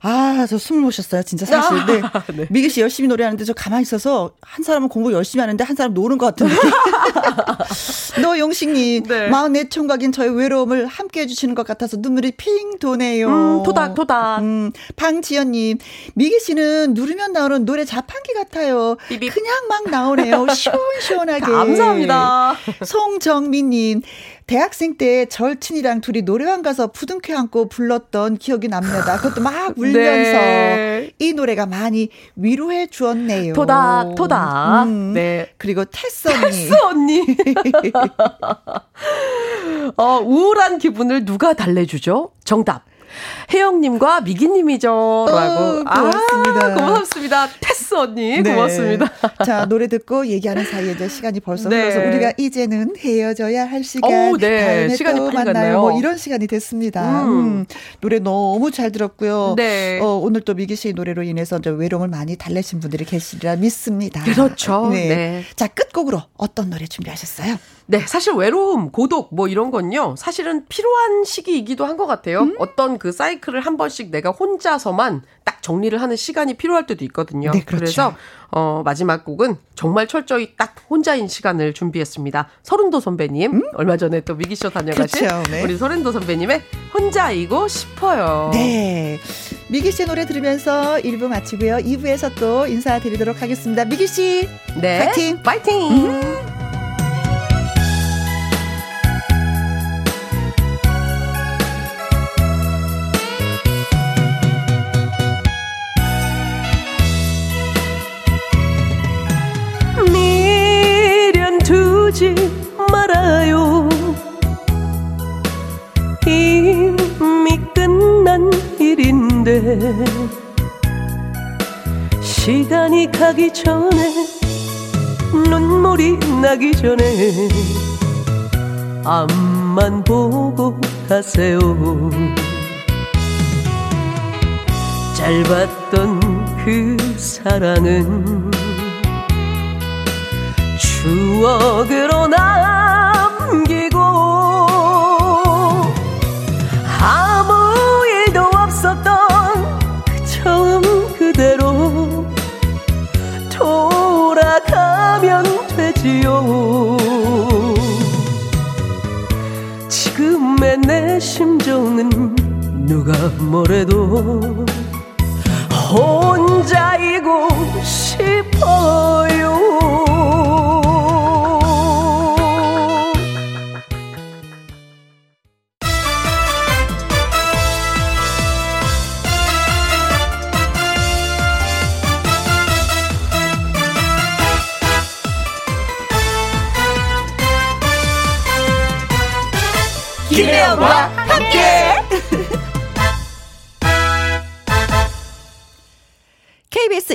아, 저 숨을 못 쉬었어요. 진짜 사실. 네. 네. 미기 씨 열심히 노래하는데 저 가만히 있어서 한 사람은 공부 열심히 하는데 한 사람 노는 것 같은데. 너 용식님, 네. 44총각인 저의 외로움을 함께 해 주시는 것 같아서 눈물이 핑 도네요. 음, 토닥, 토닥. 음, 방지연님, 미기 씨는 누르면 나오는 노래 자판기 같아요. 삐빅. 그냥 막 나오네요. 시원시원하게. 감사합니다. 송정민님, 대학생 때 절친이랑 둘이 노래방 가서 부둥켜 안고 불렀던 기억이 납니다. 그것도 막 울면서 네. 이 노래가 많이 위로해 주었네요. 토닥 토닥. 음. 네. 그리고 테스 언니. 테스 언니. 어, 우울한 기분을 누가 달래주죠? 정답. 혜영님과 미기님이죠. 라고. 어, 고맙습니다. 아, 고맙습니다. 테스 언니. 네. 고맙습니다. 자, 노래 듣고 얘기하는 사이에 이제 시간이 벌써 네. 흘러서 우리가 이제는 헤어져야 할 시간. 오, 네. 다음에 시간이 또 만나요. 뭐 이런 시간이 됐습니다. 음. 음. 노래 너무 잘 들었고요. 네. 어, 오늘 또 미기 씨의 노래로 인해서 이 외로움을 많이 달래신 분들이 계시리라 믿습니다. 그렇죠. 네. 네. 자, 끝곡으로 어떤 노래 준비하셨어요? 네, 사실 외로움, 고독 뭐 이런 건요. 사실은 필요한 시기이기도 한 것 같아요. 음? 어떤 그 사이 클을 한 번씩 내가 혼자서만 딱 정리를 하는 시간이 필요할 때도 있거든요. 네, 그렇죠. 그래서 어 마지막 곡은 정말 철저히 딱 혼자인 시간을 준비했습니다. 서른도 선배님 음? 얼마 전에 또 미기쇼 다녀가신 그렇죠, 네. 우리 서른도 선배님의 혼자이고 싶어요. 네. 미기 씨 노래 들으면서 1부 마치고요. 2부에서 또 인사드리도록 하겠습니다. 미기 씨. 네. 파이팅. 파이팅. 음. 일인데 시간이 가기 전에 눈물이 나기 전에 앞만 보고 가세요. 짧았던 그 사랑은 추억으로 남 내 심정은 누가 뭐래도 혼자이고 싶어요. 김혜영과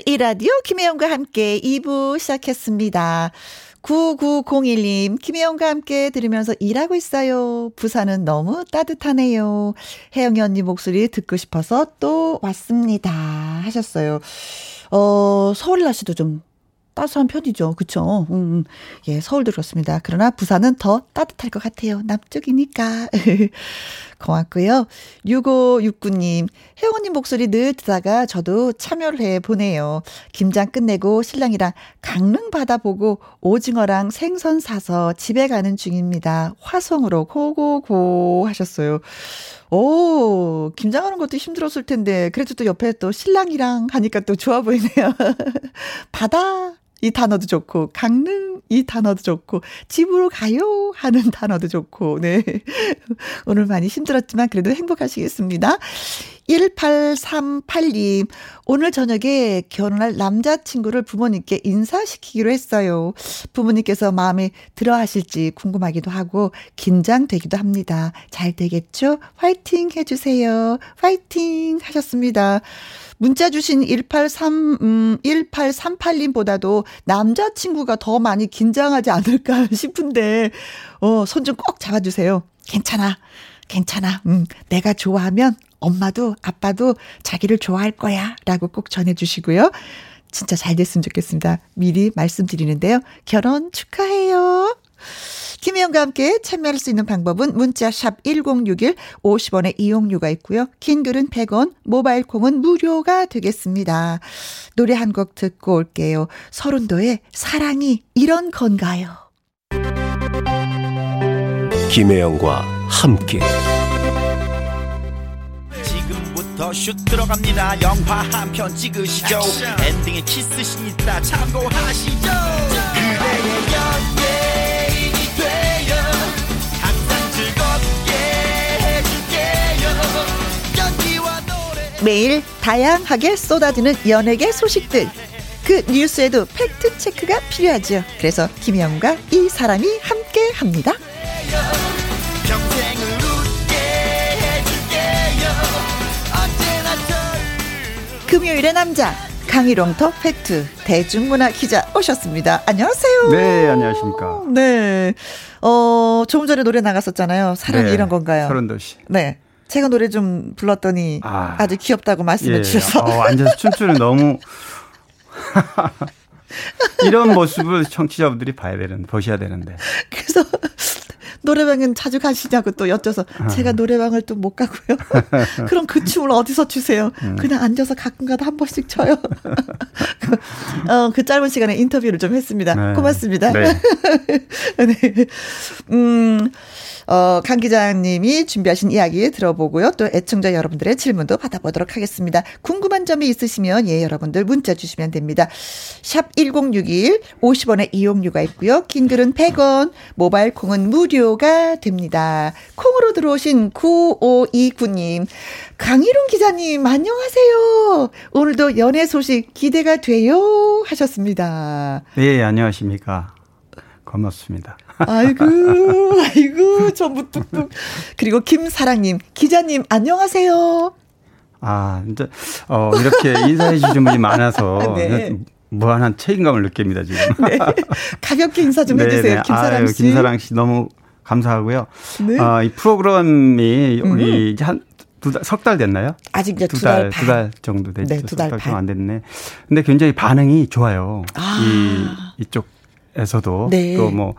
1라디오 김혜영과 함께 2부 시작했습니다. 9901님, 김혜영과 함께 들으면서 일하고 있어요. 부산은 너무 따뜻하네요. 혜영이 언니 목소리 듣고 싶어서 또 왔습니다. 하셨어요. 어, 서울 날씨도 좀 따스한 편이죠. 그쵸? 음, 음, 예, 서울도 그렇습니다. 그러나 부산은 더 따뜻할 것 같아요. 남쪽이니까. 고맙고요. 6569님, 혜원님 목소리 늘 듣다가 저도 참여를 해 보네요. 김장 끝내고 신랑이랑 강릉 바다 보고 오징어랑 생선 사서 집에 가는 중입니다. 화성으로 고고고 하셨어요. 오, 김장하는 것도 힘들었을 텐데, 그래도 또 옆에 또 신랑이랑 하니까 또 좋아 보이네요. 바다, 이 단어도 좋고, 강릉 이 단어도 좋고, 집으로 가요 하는 단어도 좋고, 네. 오늘 많이 힘들었지만 그래도 행복하시겠습니다. 1838님, 오늘 저녁에 결혼할 남자친구를 부모님께 인사시키기로 했어요. 부모님께서 마음에 들어 하실지 궁금하기도 하고, 긴장되기도 합니다. 잘 되겠죠? 화이팅 해주세요. 화이팅 하셨습니다. 문자 주신 183, 음, 1838님보다도 남자친구가 더 많이 긴장하지 않을까 싶은데, 어, 손 좀 꼭 잡아주세요. 괜찮아. 괜찮아. 음, 내가 좋아하면 엄마도 아빠도 자기를 좋아할 거야. 라고 꼭 전해주시고요. 진짜 잘 됐으면 좋겠습니다. 미리 말씀드리는데요. 결혼 축하해요. 김혜영과 함께 참여할 수 있는 방법은 문자 샵 1061, 50원의 이용료가 있고요. 긴 글은 100원, 모바일 콩은 무료가 되겠습니다. 노래 한 곡 듣고 올게요. 서른도의 사랑이 이런 건가요? 김혜영과 함께 지금부터 슛 들어갑니다 영화 한 편 찍으시죠 엔딩에 키스신 있다 참고하시죠 매일 다양하게 쏟아지는 연예계 소식들. 그 뉴스에도 팩트 체크가 필요하죠. 그래서 김혜영과 이 사람이 함께 합니다. 금요일의 남자 강일홍 더 팩트 대중문화 기자 오셨습니다. 안녕하세요. 네, 안녕하십니까. 네. 어, 조금 전에 노래 나갔었잖아요. 사랑이 네, 이런 건가요? 설운도 씨. 네. 제가 노래 좀 불렀더니 아. 아. 주 귀엽다고 말씀해 예, 주셔서 어, 앉아서 춤추는 너무 이런 모습을 청취자분들이 봐야 되는, 보셔야 되는데. 그래서 노래방은 자주 가시냐고 또 여쭤서 아. 제가 노래방을 또 못 가고요. 그럼 그 춤을 어디서 추세요? 음. 그냥 앉아서 가끔가다 한 번씩 춰요. 그, 어, 그 짧은 시간에 인터뷰를 좀 했습니다. 네. 고맙습니다. 네. 네. 음, 어, 강 기자님이 준비하신 이야기 들어보고요. 또 애청자 여러분들의 질문도 받아보도록 하겠습니다. 궁금한 점이 있으시면 예, 여러분들 문자 주시면 됩니다. 샵 1061, 50원의 이용료가 있고요. 긴 글은 100원, 모바일 콩은 무료가 됩니다. 콩으로 들어오신 9529님, 강희룡 기자님, 안녕하세요. 오늘도 연애 소식 기대가 돼요. 하셨습니다. 네, 안녕하십니까. 고맙습니다. 아이고, 아이고, 전부 뚝뚝. 그리고 김사랑님, 기자님, 안녕하세요. 아, 이제, 어, 이렇게 인사해 주신 분이 많아서. 네. 무한한 책임감을 느낍니다, 지금. 네. 가볍게 인사 좀 네, 해주세요, 네. 김사랑 아유, 씨. 김사랑 씨 너무 감사하고요. 네. 아, 이 프로그램이 우리 이제 한, 두 달, 석 달 됐나요? 아직 이제 두 두 달 달, 반. 두달 정도 됐죠. 네, 두달 반. 좀안 됐네. 근데 굉장히 반응이 좋아요. 아. 이, 이쪽 에서도. 네. 또 뭐,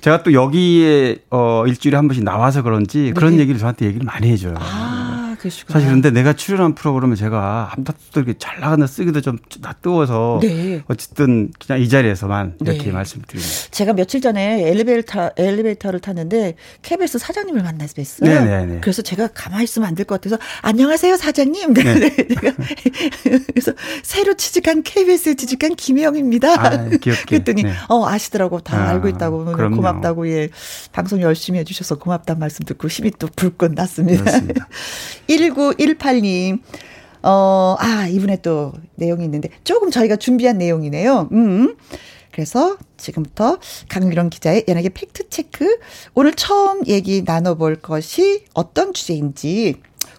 제가 또 여기에, 어, 일주일에 한 번씩 나와서 그런지 그런 네. 얘기를 저한테 얘기를 많이 해줘요. 아, 그러시구나. 사실 근데 내가 출연한 프로그램을 제가 앞다투도 이렇게 잘 나가는 쓰기도 좀 낯뜨워서 네. 어쨌든 그냥 이 자리에서만 이렇게 네. 말씀드립니다. 제가 며칠 전에 엘리베이터 엘리베이터를 탔는데 KBS 사장님을 만나서 뵀어요. 네네네. 그래서 제가 가만히 있으면 안 될 것 같아서 안녕하세요 사장님. 네. 내가 그래서 새로 취직한 KBS 취직한 김혜영입니다. 아, 귀엽게. 그랬더니 네. 어 아시더라고 다 아, 알고 있다고 그럼요. 고맙다고 예 방송 열심히 해주셔서 고맙다는 말씀 듣고 힘이 또 불끈 났습니다. 그렇습니다. 1918님. 어, 아, 이분의 또 내용이 있는데 조금 저희가 준비한 내용이네요. 음. 그래서 지금부터 강미론 기자의 연예계 팩트 체크. 오늘 처음 얘기 나눠 볼 것이 어떤 주제인지.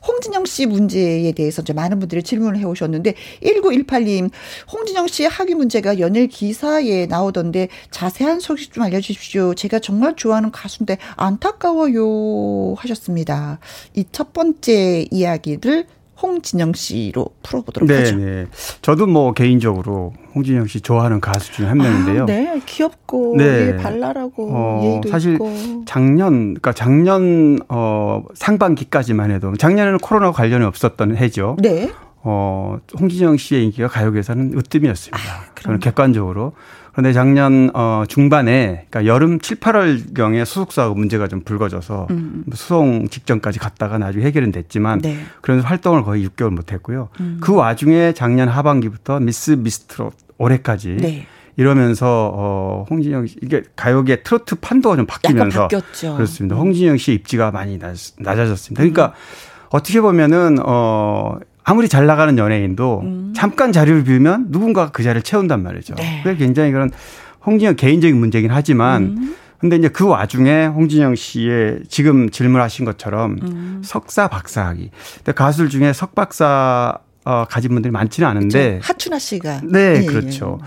홍진영 씨 문제에 대해서 이제 많은 분들이 질문을 해 오셨는데 1918님 홍진영 씨의 학위 문제가 연일 기사에 나오던데 자세한 소식 좀 알려 주십시오. 제가 정말 좋아하는 가수인데 안타까워요 하셨습니다. 이 첫 번째 이야기를 홍진영 씨로 풀어보도록 네, 하죠. 네. 저도 뭐 개인적으로 홍진영 씨 좋아하는 가수 중에 한 명인데요. 아, 네, 귀엽고 네. 예, 발랄하고 어, 사실 있고. 작년, 그러니까 작년 어 상반기까지만 해도 작년에는 코로나 관련이 없었던 해죠. 네. 어 홍진영 씨의 인기가 가요계에서는 으뜸이었습니다. 아, 저는 객관적으로. 그런데 작년 어 중반에 그러니까 여름 7, 8월 경에 소속사하고 문제가 좀 불거져서 음. 수송 직전까지 갔다가 나중에 해결은 됐지만 네. 그래서 활동을 거의 6개월 못 했고요. 음. 그 와중에 작년 하반기부터 미스 미스트롯 올해까지 네. 이러면서 어 홍진영 씨 이게 가요계 트로트 판도가 좀 바뀌면서 바뀌었죠. 그렇습니다. 홍진영 씨의 입지가 많이 낮, 낮아졌습니다. 그러니까 어떻게 보면은 어 아무리 잘 나가는 연예인도 잠깐 자리를 비우면 누군가가 그 자리를 채운단 말이죠. 네. 그게 굉장히 그런 홍진영 개인적인 문제긴 하지만 음. 근데 이제 그 와중에 홍진영 씨의 지금 질문하신 것처럼 음. 석사 박사학위. 근데 가수들 중에 석박사 어, 가진 분들이 많지는 않은데 하춘아 씨가 네, 예, 그렇죠.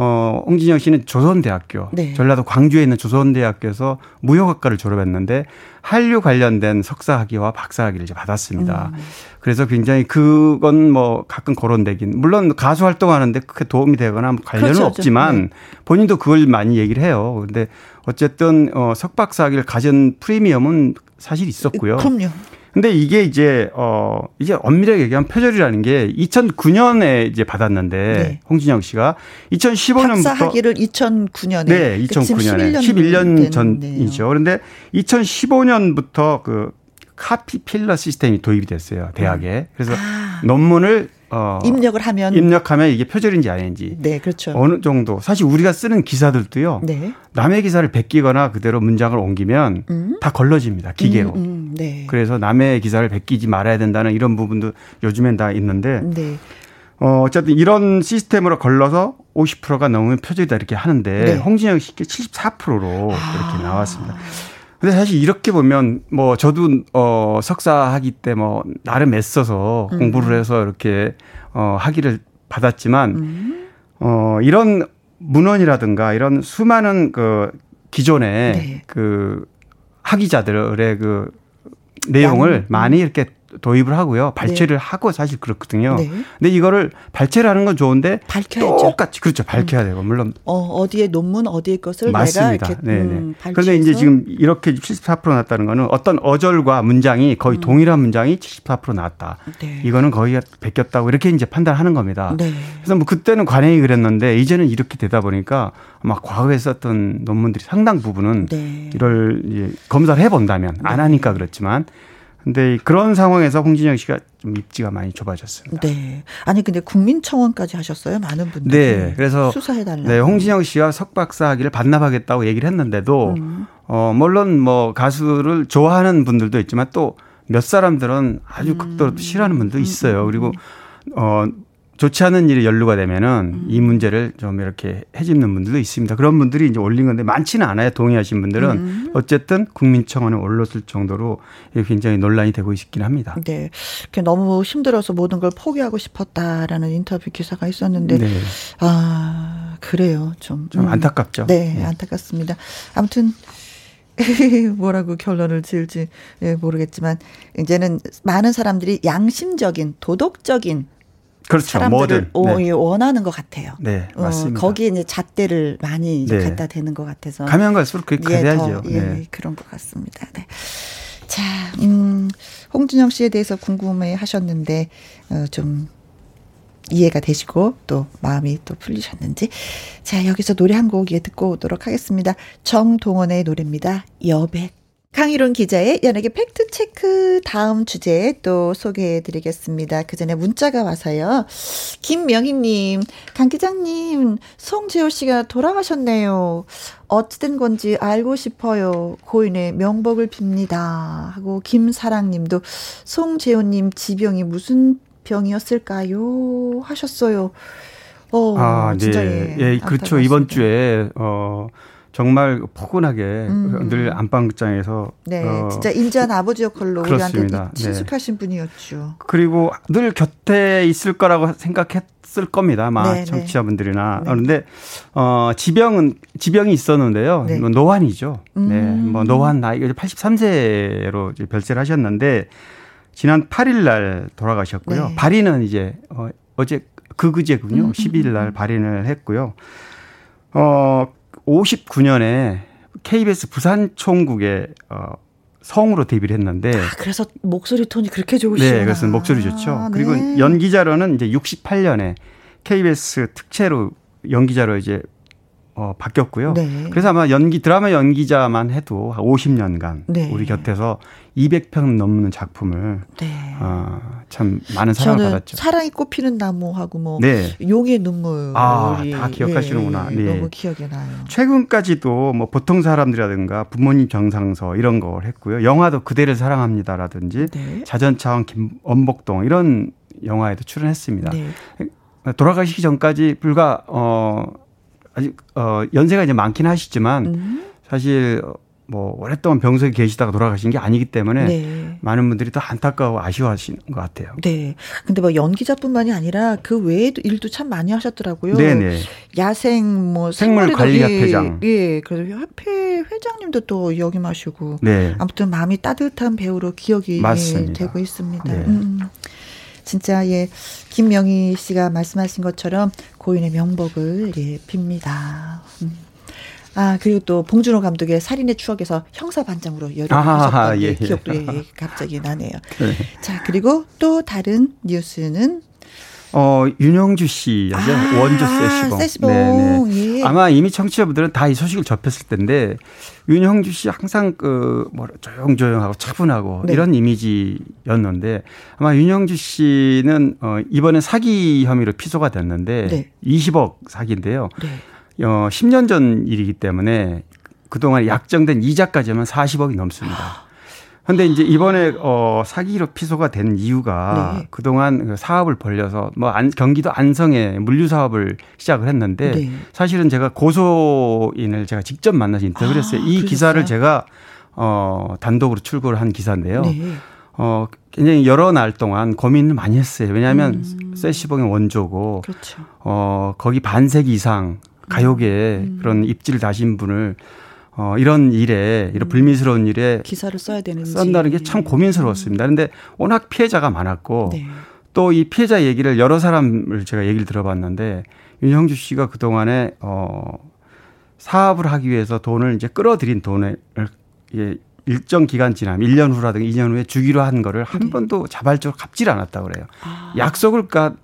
어, 홍진영 씨는 조선대학교, 네. 전라도 광주에 있는 조선대학교에서 무역학과를 졸업했는데 한류 관련된 석사학위와 박사학위를 이제 받았습니다. 음. 그래서 굉장히 그건 뭐 가끔 거론되긴 물론 가수 활동하는데 크게 도움이 되거나 뭐 관련은 그렇죠, 없지만 네. 본인도 그걸 많이 얘기를 해요. 근데 어쨌든 어, 석박사학위를 가진 프리미엄은 사실 있었고요. 그럼요. 근데 이게 이제 어 이제 엄밀하게 얘기하면 표절이라는 게 2009년에 이제 받았는데 네. 홍진영 씨가 2015년부터 박사 학위를 2009년에 네, 2009년에 11년 전이죠. 그런데 2015년부터 그 카피 필러 시스템이 도입이 됐어요. 대학에. 그래서 아. 논문을 어 입력을 하면 입력하면 이게 표절인지 아닌지 네, 그렇죠. 어느 정도 사실 우리가 쓰는 기사들도요. 네. 남의 기사를 베끼거나 그대로 문장을 옮기면 음. 다 걸러집니다. 기계로. 음, 음, 네. 그래서 남의 기사를 베끼지 말아야 된다는 이런 부분도 요즘엔 다 있는데 네. 어 어쨌든 이런 시스템으로 걸러서 50%가 넘으면 표절이다 이렇게 하는데 네. 홍진영 씨께 74%로 아. 이렇게 나왔습니다. 근데 사실 이렇게 보면 뭐 저도 어 석사 학위 때 뭐 나름 애써서 음. 공부를 해서 이렇게 어 학위를 받았지만 음. 어 이런 문헌이라든가 이런 수많은 그 기존의 네. 그 학위자들의 그 내용을. 많이 이렇게 도입을 하고요. 발췌를 하고 사실 그렇거든요. 네. 근데 이거를 발췌를 하는 건 좋은데 밝혀야죠. 똑같이 그렇죠. 밝혀야 되고 물론 어, 어디에 논문 어디에 것을 맞습니다. 내가 이렇게 네네. 음, 그런데 이제 지금 이렇게 74% 났다는 거는 어떤 어절과 문장이 거의 음. 동일한 문장이 74% 나왔다. 네. 이거는 거의 베꼈다고 이렇게 이제 판단하는 겁니다. 네. 그래서 뭐 그때는 관행이 그랬는데 이제는 이렇게 되다 보니까 아마 과거에 썼던 논문들이 상당 부분은 네. 이걸 이제 검사를 해본다면 안 하니까 그렇지만 근데 그런 상황에서 홍진영 씨가 좀 입지가 많이 좁아졌습니다. 네. 아니 근데 국민청원까지 하셨어요. 많은 분들이 네, 그래서 수사해 달라. 네, 홍진영 씨와 석박사 학위를 반납하겠다고 얘기를 했는데도 음. 어 물론 뭐 가수를 좋아하는 분들도 있지만 또 몇 사람들은 아주 음. 극도로 또 싫어하는 분도 있어요. 그리고 어 좋지 않은 일이 연루가 되면은 음. 이 문제를 좀 이렇게 해집는 분들도 있습니다. 그런 분들이 이제 올린 건데 많지는 않아요. 동의하신 분들은 음. 어쨌든 국민청원에 올랐을 정도로 굉장히 논란이 되고 있긴 합니다. 네. 이렇게 너무 힘들어서 모든 걸 포기하고 싶었다라는 인터뷰 기사가 있었는데 네. 아, 그래요. 좀좀 음. 안타깝죠. 네, 네. 안타깝습니다. 아무튼 뭐라고 결론을 지을지 예, 모르겠지만 이제는 많은 사람들이 양심적인 도덕적인 그렇죠. 사람들을 뭐든. 오, 네. 예, 원하는 것 같아요. 네, 어, 맞습니다. 거기에 이제 잣대를 많이 이제 네. 갖다 대는 것 같아서 가면 갈수록 그렇게 예, 돼야죠. 더, 예, 네. 그런 것 같습니다. 네. 자, 음, 홍준영 씨에 대해서 궁금해 하셨는데, 어, 좀, 이해가 되시고, 또, 마음이 또 풀리셨는지. 자, 여기서 노래 한 곡 예, 듣고 오도록 하겠습니다. 정동원의 노래입니다. 여백. 강희론 기자의 연예계 팩트체크 다음 주제 또 소개해 드리겠습니다. 그 전에 문자가 와서요. 김명희님, 강 기자님, 송재호 씨가 돌아가셨네요. 어찌된 건지 알고 싶어요. 고인의 명복을 빕니다. 하고 김사랑 님도 송재호님 지병이 무슨 병이었을까요? 하셨어요. 어, 아, 진짜 네. 예, 예, 그렇죠. 이번 주에, 어, 정말 포근하게 음. 늘 안방극장에서 네, 어, 진짜 인자한 아버지 역할로 우리한테 그렇습니다. 네. 친숙하신 분이었죠. 그리고 늘 곁에 있을 거라고 생각했을 겁니다. 아마 네, 네. 청취자분들이나. 네. 그런데 어 지병은 지병이 있었는데요. 네. 이건 노환이죠. 네. 음. 뭐 노환 나이가 83세로 이제 별세를 하셨는데 지난 8일 날 돌아가셨고요. 네. 발인은 이제 어 어제 그그제군요. 음, 10일 날 발인을 했고요. 어 59년에 KBS 부산총국에 어 성으로 데뷔를 했는데 아, 그래서 목소리 톤이 그렇게 좋으시구나. 네, 그래서 목소리 좋죠. 아, 그리고 네. 연기자로는 이제 68년에 KBS 특채로 연기자로 이제 어 바뀌었고요. 네. 그래서 아마 연기 드라마 연기자만 해도 한 50년간 네. 우리 곁에서 200편 넘는 작품을 네. 어, 참 많은 사랑을 받았죠. 사랑이 꽃피는 나무하고 뭐 네. 용의 눈물 아, 다 기억하시는구나. 예, 네. 너무 기억에 나요. 최근까지도 뭐 보통 사람들이라든가 부모님 정상서 이런 걸 했고요. 영화도 그대를 사랑합니다라든지 네. 자전차왕 김원복동 이런 영화에도 출연했습니다. 네. 돌아가시기 전까지 불과 어 아직 어 연세가 이제 많긴 하시지만 음. 사실 뭐 오랫동안 병석에 계시다가 돌아가신 게 아니기 때문에 네. 많은 분들이 더 안타까워 아쉬워하시는 것 같아요. 네. 근데 뭐 연기자뿐만이 아니라 그 외에도 일도 참 많이 하셨더라고요. 네네. 야생 뭐 생물 관리 협회장. 예, 그래서 협회 회장님도 또 역임하시고 네. 아무튼 마음이 따뜻한 배우로 기억이 맞습니다. 되고 있습니다. 네. 음. 진짜 예 김명희 씨가 말씀하신 것처럼 고인의 명복을 예 빕니다. 음. 아 그리고 또 봉준호 감독의 살인의 추억에서 형사 반장으로 열연하셨던 예, 예. 기억도 예, 예, 갑자기 나네요. 네. 자 그리고 또 다른 뉴스는 어 윤영주 씨죠 아, 원조 세시봉. 세시봉. 예. 아마 이미 청취자분들은 다 이 소식을 접했을 텐데 윤형주 씨 항상 그 뭐라 조용조용하고 차분하고 네. 이런 이미지였는데 아마 윤형주 씨는 어 이번에 사기 혐의로 피소가 됐는데 네. 20억 사기인데요. 네. 어 10년 전 일이기 때문에 그동안 약정된 이자까지 하면 40억이 넘습니다. 근데 이제 이번에 어 사기로 피소가 된 이유가 네. 그동안 그 사업을 벌려서 뭐 안, 경기도 안성에 물류 사업을 시작을 했는데 네. 사실은 제가 고소인을 제가 직접 만나서 인터뷰를 아, 했어요. 이 그러셨어요? 기사를 제가 어 단독으로 출고를 한 기사인데요. 네. 어 굉장히 여러 날 동안 고민을 많이 했어요. 왜냐하면 음. 세시봉의 원조고 그렇죠. 어, 거기 반세기 이상 가요계에 음. 그런 입지를 다신 분을 어, 이런 일에, 이런 불미스러운 일에 기사를 써야 되는지 썬다는 게 참 고민스러웠습니다. 그런데 워낙 피해자가 많았고 네. 또이 피해자 얘기를 여러 사람을 제가 얘기를 들어봤는데 윤형주 씨가 그 동안에 어, 사업을 하기 위해서 돈을 이제 끌어들인 돈을 예, 일정 기간 지나면 1년 후라든가 2년 후에 주기로 한 거를 한 네. 번도 자발적으로 갚질 않았다고 그래요. 아. 약속을 까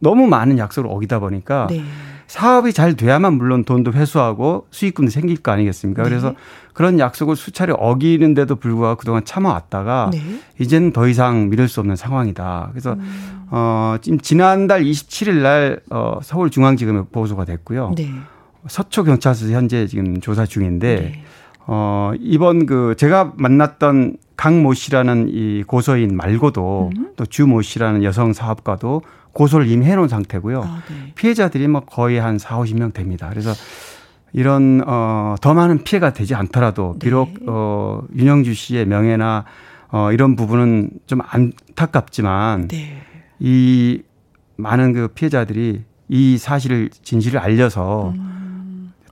너무 많은 약속을 어기다 보니까 네. 사업이 잘 돼야만 물론 돈도 회수하고 수익금도 생길 거 아니겠습니까? 네. 그래서 그런 약속을 수차례 어기는데도 불구하고 그동안 참아왔다가 네. 이제는 더 이상 미룰 수 없는 상황이다. 그래서 음. 어 지금 지난달 27일 날 어, 서울중앙지검에 보고서가 됐고요. 네. 서초 경찰서 현재 지금 조사 중인데 네. 어 이번 그 제가 만났던 강모 씨라는 이 고소인 말고도 음. 또 주모 씨라는 여성 사업가도 고소를 이미 해놓은 상태고요. 아, 네. 피해자들이 뭐 거의 한 4, 50명 됩니다. 그래서 이런 어 더 많은 피해가 되지 않더라도 비록 네. 어 윤영주 씨의 명예나 어 이런 부분은 좀 안타깝지만 네. 이 많은 그 피해자들이 이 사실을 진실을 알려서 음.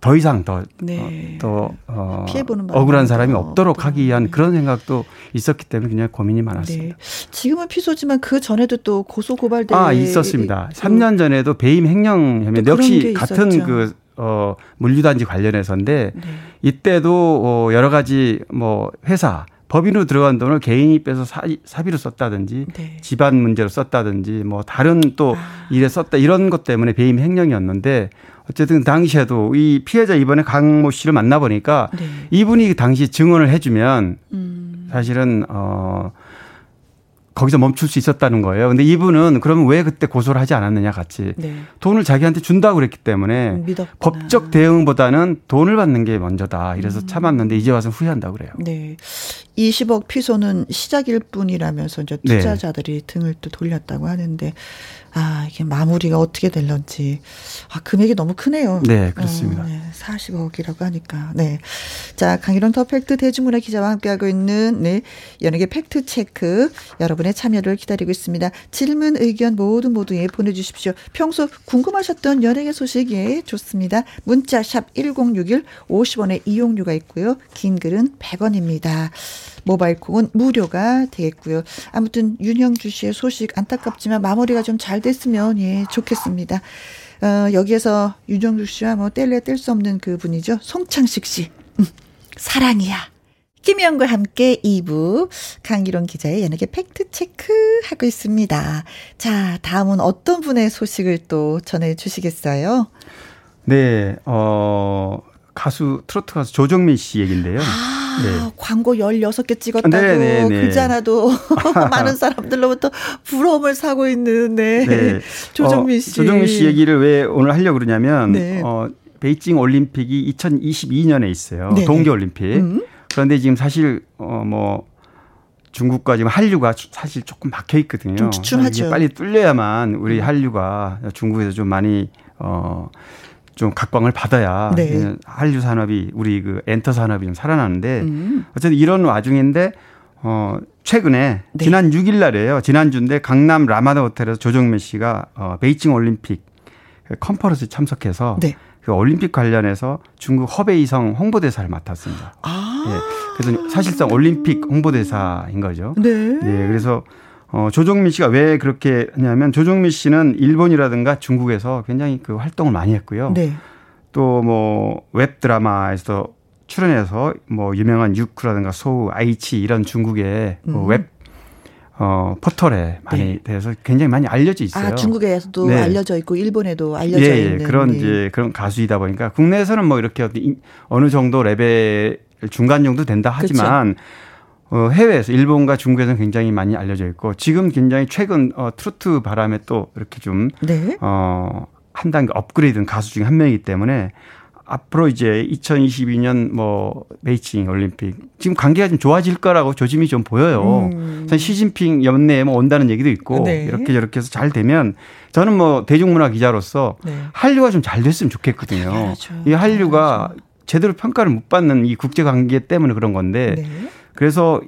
더 이상 더 네. 어, 또 어, 억울한 사람이 더 없도록 또, 하기 위한 네. 그런 생각도 있었기 때문에 그냥 고민이 많았습니다. 네. 지금은 피소지만 그 전에도 또 고소 고발대 아, 있었습니다. 3년 전에도 배임 횡령 혐의 게 역시 같은. 그, 어, 물류단지 관련해서인데 네. 이때도 어, 여러 가지 뭐 회사, 법인으로 들어간 돈을 개인이 빼서 사, 사비로 썼다든지 네. 집안 문제로 썼다든지 뭐 다른 또 아. 일에 썼다 이런 것 때문에 배임 횡령이었는데 어쨌든 당시에도 이 피해자 이번에 강모 씨를 만나 보니까 네. 이분이 당시 증언을 해주면 음. 사실은 어 거기서 멈출 수 있었다는 거예요. 근데 이분은 그러면 왜 그때 고소를 하지 않았느냐 같이 네. 돈을 자기한테 준다고 그랬기 때문에 믿었구나. 법적 대응보다는 돈을 받는 게 먼저다. 이래서 참았는데 이제 와서 후회한다고 그래요. 네. 20억 피소는 시작일 뿐이라면서 이제 네. 투자자들이 등을 또 돌렸다고 하는데 아, 이게 마무리가 어떻게 될런지. 아, 금액이 너무 크네요. 네, 그렇습니다. 어, 네, 40억이라고 하니까. 네. 자, 강일홍 더 팩트 대중문화 기자와 함께하고 있는 네, 연예계 팩트 체크 여러분의 참여를 기다리고 있습니다. 질문, 의견 모두 모두 예 보내주십시오. 평소 궁금하셨던 연예계 소식 예 좋습니다. 문자 샵 #1061 50원의 이용료가 있고요. 긴 글은 100원입니다. 모바일 콩은 무료가 되겠고요. 아무튼 윤형주 씨의 소식 안타깝지만 마무리가 좀 잘 됐으면 예 좋겠습니다. 어, 여기에서 윤형주 씨와 뭐 뗄래 뗄 수 없는 그 분이죠. 송창식 씨. 음, 사랑이야. 김희영과 함께 2부 강기론 기자의 연예계 팩트 체크 하고 있습니다. 자, 다음은 어떤 분의 소식을 또 전해 주시겠어요? 네, 어, 가수, 트로트 가수 조정민 씨 얘기인데요. 아, 네. 광고 16개 찍었다고 네, 네, 네. 글자 하나도 많은 사람들로부터 부러움을 사고 있는 네. 네. 조정민 어, 씨. 조정민 씨 얘기를 왜 오늘 하려고 그러냐면, 네. 어, 베이징 올림픽이 2022년에 있어요. 네. 동계 올림픽. 음. 그런데 지금 사실, 어, 뭐, 중국과 지금 한류가 주- 사실 조금 막혀 있거든요. 좀. 이게 빨리 뚫려야만 우리 한류가 중국에서 좀 많이, 어, 좀 각광을 받아야 네. 한류 산업이 우리 그 엔터 산업이 좀 살아나는데 음. 어쨌든 이런 와중인데 어 최근에 네. 지난 6일 날이에요. 지난주인데 강남 라마다 호텔에서 조정민 씨가 어 베이징 올림픽 그 컨퍼런스에 참석해서 네. 그 올림픽 관련해서 중국 허베이성 홍보대사를 맡았습니다. 아. 예. 그래서 사실상 올림픽 홍보대사인 거죠. 네. 예. 그래서 어 조정민 씨가 왜 그렇게 하냐면 조정민 씨는 일본이라든가 중국에서 굉장히 그 활동을 많이 했고요. 네. 또뭐 웹 드라마에서 출연해서 뭐 유명한 유쿠라든가 소후, 아이치이 이런 중국의 그 음. 웹 어, 포털에 많이 네. 대해서 굉장히 많이 알려져 있어요. 아, 중국에서도 네. 알려져 있고 일본에도 알려져 예, 예. 있는 그런 예. 이제 그런 가수이다 보니까 국내에서는 뭐 이렇게 어느 정도 레벨 중간 정도 된다 하지만 어, 해외에서 일본과 중국에서는 굉장히 많이 알려져 있고 지금 굉장히 최근 어, 트로트 바람에 또 이렇게 좀 네. 어, 한 단계 업그레이드된 가수 중에 한 명이기 때문에 앞으로 이제 2022년 뭐 베이징 올림픽 지금 관계가 좀 좋아질 거라고 조짐이 좀 보여요. 음. 전 시진핑 연내에 뭐 온다는 얘기도 있고 네. 이렇게 저렇게 해서 잘 되면 저는 뭐 대중문화 기자로서 네. 한류가 좀 잘 됐으면 좋겠거든요. 당연하죠. 이 한류가 제대로 평가를 못 받는 이 국제 관계 때문에 그런 건데 네. 그래서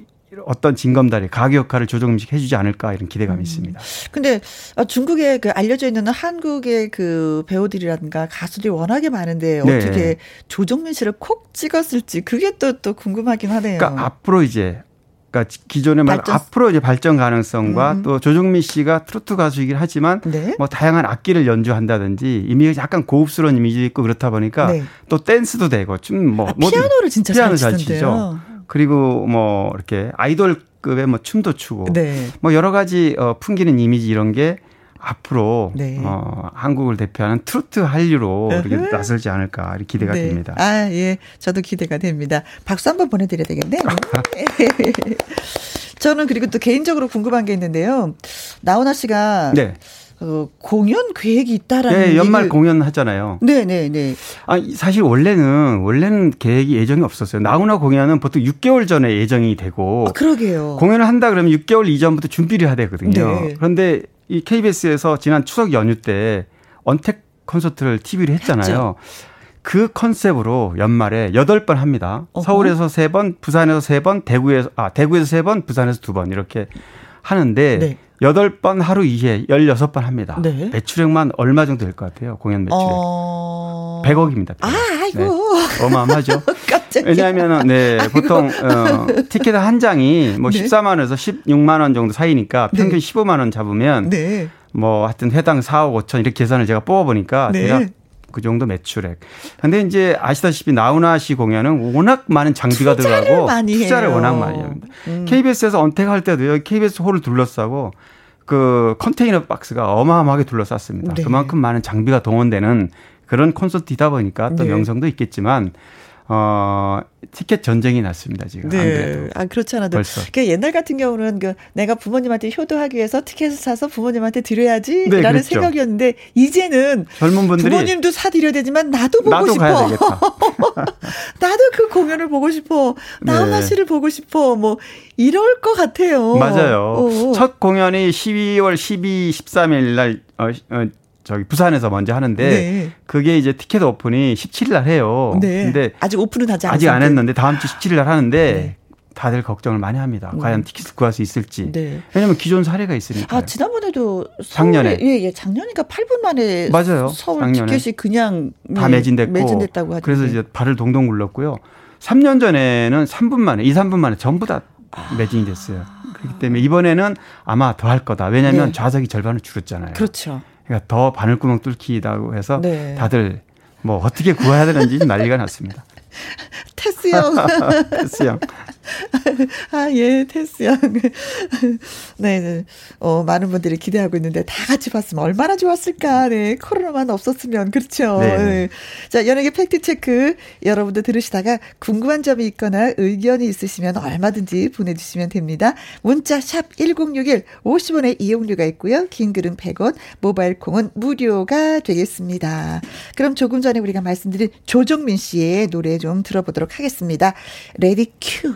어떤 징검다리 가교 역할을 조정식 해주지 않을까 이런 기대감이 음. 있습니다. 근데 어, 중국에 그 알려져 있는 한국의 그 배우들이라든가 가수들이 워낙에 많은데 네. 어떻게 조정민 씨를 콕 찍었을지 그게 또또 궁금하긴 하네요. 그러니까 앞으로 이제 그러니까 기존에 말 발전- 앞으로 이제 발전 가능성과 음. 또 조정민 씨가 트로트 가수이긴 하지만 네. 뭐 다양한 악기를 연주한다든지 이미 약간 고급스러운 이미지 있고 그렇다 보니까 네. 또 댄스도 되고 좀뭐 아, 피아노를 진짜 피아노 잘 잘 치던데요. 그리고 뭐 이렇게 아이돌급의 뭐 춤도 추고 네. 뭐 여러 가지 어 풍기는 이미지 이런 게 앞으로 네. 어 한국을 대표하는 트로트 한류로 이렇게 으흠. 나설지 않을까 이렇게 기대가 네. 됩니다. 아, 예. 저도 기대가 됩니다. 박수 한번 보내드려야 되겠네요. 저는 그리고 또 개인적으로 궁금한 게 있는데요. 나훈아 씨가 네. 어, 공연 계획이 있다라는 네, 연말 얘기를- 공연 하잖아요. 네, 네, 네. 아, 사실 원래는 원래는 계획이 예정이 없었어요. 나훈아 공연은 보통 6개월 전에 예정이 되고 아, 그러게요. 공연을 한다 그러면 6개월 이전부터 준비를 해야 되거든요. 네. 그런데 이 KBS에서 지난 추석 연휴 때 언택 콘서트를 TV로 했잖아요. 그 컨셉으로 연말에 8번 합니다. 어허. 서울에서 3번, 부산에서 3번, 대구에서 아, 대구에서 3번, 부산에서 2번 이렇게 하는데 네. 여덟 번 하루 2회 16번 합니다. 네. 매출액만 얼마 정도 될 것 같아요? 공연 매출액. 어. 100억입니다. 아, 아이고. 어마어마하죠. 깜짝이야. 왜냐하면 네 보통 어, 티켓 한 장이 뭐 네. 14만 원에서 16만 원 정도 사이니까 평균 네. 15만 원 잡으면 네. 뭐 하여튼 회당 4억 5천 이렇게 계산을 제가 뽑아 보니까 네. 제가 그 정도 매출액. 근데 이제 아시다시피 나훈아 씨 공연은 워낙 많은 장비가 투자를 들어가고 많이 투자를 해요. 워낙 많이 합니다. 음. KBS에서 언택할 때도 여기 KBS 홀을 둘러싸고 그 컨테이너 박스가 어마어마하게 둘러쌌습니다. 네. 그만큼 많은 장비가 동원되는 그런 콘서트이다 보니까 또 네. 명성도 있겠지만 어 티켓 전쟁이 났습니다 지금 안 그래도 네. 아, 그렇지 않아도. 벌써. 그 옛날 같은 경우는 그 내가 부모님한테 효도하기 위해서 티켓을 사서 부모님한테 드려야지. 네, 라는 그랬죠. 생각이었는데, 이제는 젊은 분들이 부모님도 사드려야 되지만 나도 보고 나도 싶어. 나도 그 공연을 보고 싶어. 나훈아 네. 씨를 보고 싶어. 뭐, 이럴 것 같아요. 맞아요. 어. 첫 공연이 12월 12, 13일 날 어, 어, 저기 부산에서 먼저 하는데 네. 그게 이제 티켓 오픈이 17일 날 해요. 네. 근데 아직 오픈은 하지. 아직 안 했는데 다음 주 17일 날 하는데 네. 다들 걱정을 많이 합니다. 과연 티켓을 구할 수 있을지. 네. 왜냐면 기존 사례가 있으니까. 아, 지난번에도 서울에, 작년에. 예, 예, 작년이니까 8분 만에 맞아요. 서울 작년에. 티켓이 그냥 다 예, 매진됐고 매진됐다고 하죠. 그래서 이제 발을 동동 굴렀고요. 3년 전에는 3분 만에, 2, 3분 만에 전부 다 매진이 됐어요. 그렇기 때문에 이번에는 아마 더 할 거다. 왜냐하면 네. 좌석이 절반을 줄였잖아요. 그렇죠. 그러니까 더 바늘구멍 뚫기다고 해서 네. 다들 뭐 어떻게 구해야 되는지 난리가 났습니다. 테스 형. 테스 형. 아, 예, 테스 형. 네, 네. 어, 많은 분들이 기대하고 있는데 다 같이 봤으면 얼마나 좋았을까. 네, 코로나만 없었으면. 그렇죠. 네, 네. 네. 자, 연예계 팩트체크. 여러분들 들으시다가 궁금한 점이 있거나 의견이 있으시면 얼마든지 보내주시면 됩니다. 문자 샵 1061, 50원의 이용료가 있고요. 긴 글은 100원, 모바일 콩은 무료가 되겠습니다. 그럼 조금 전에 우리가 말씀드린 조정민 씨의 노래 좀 들어보도록 하겠습니다. Ready Q.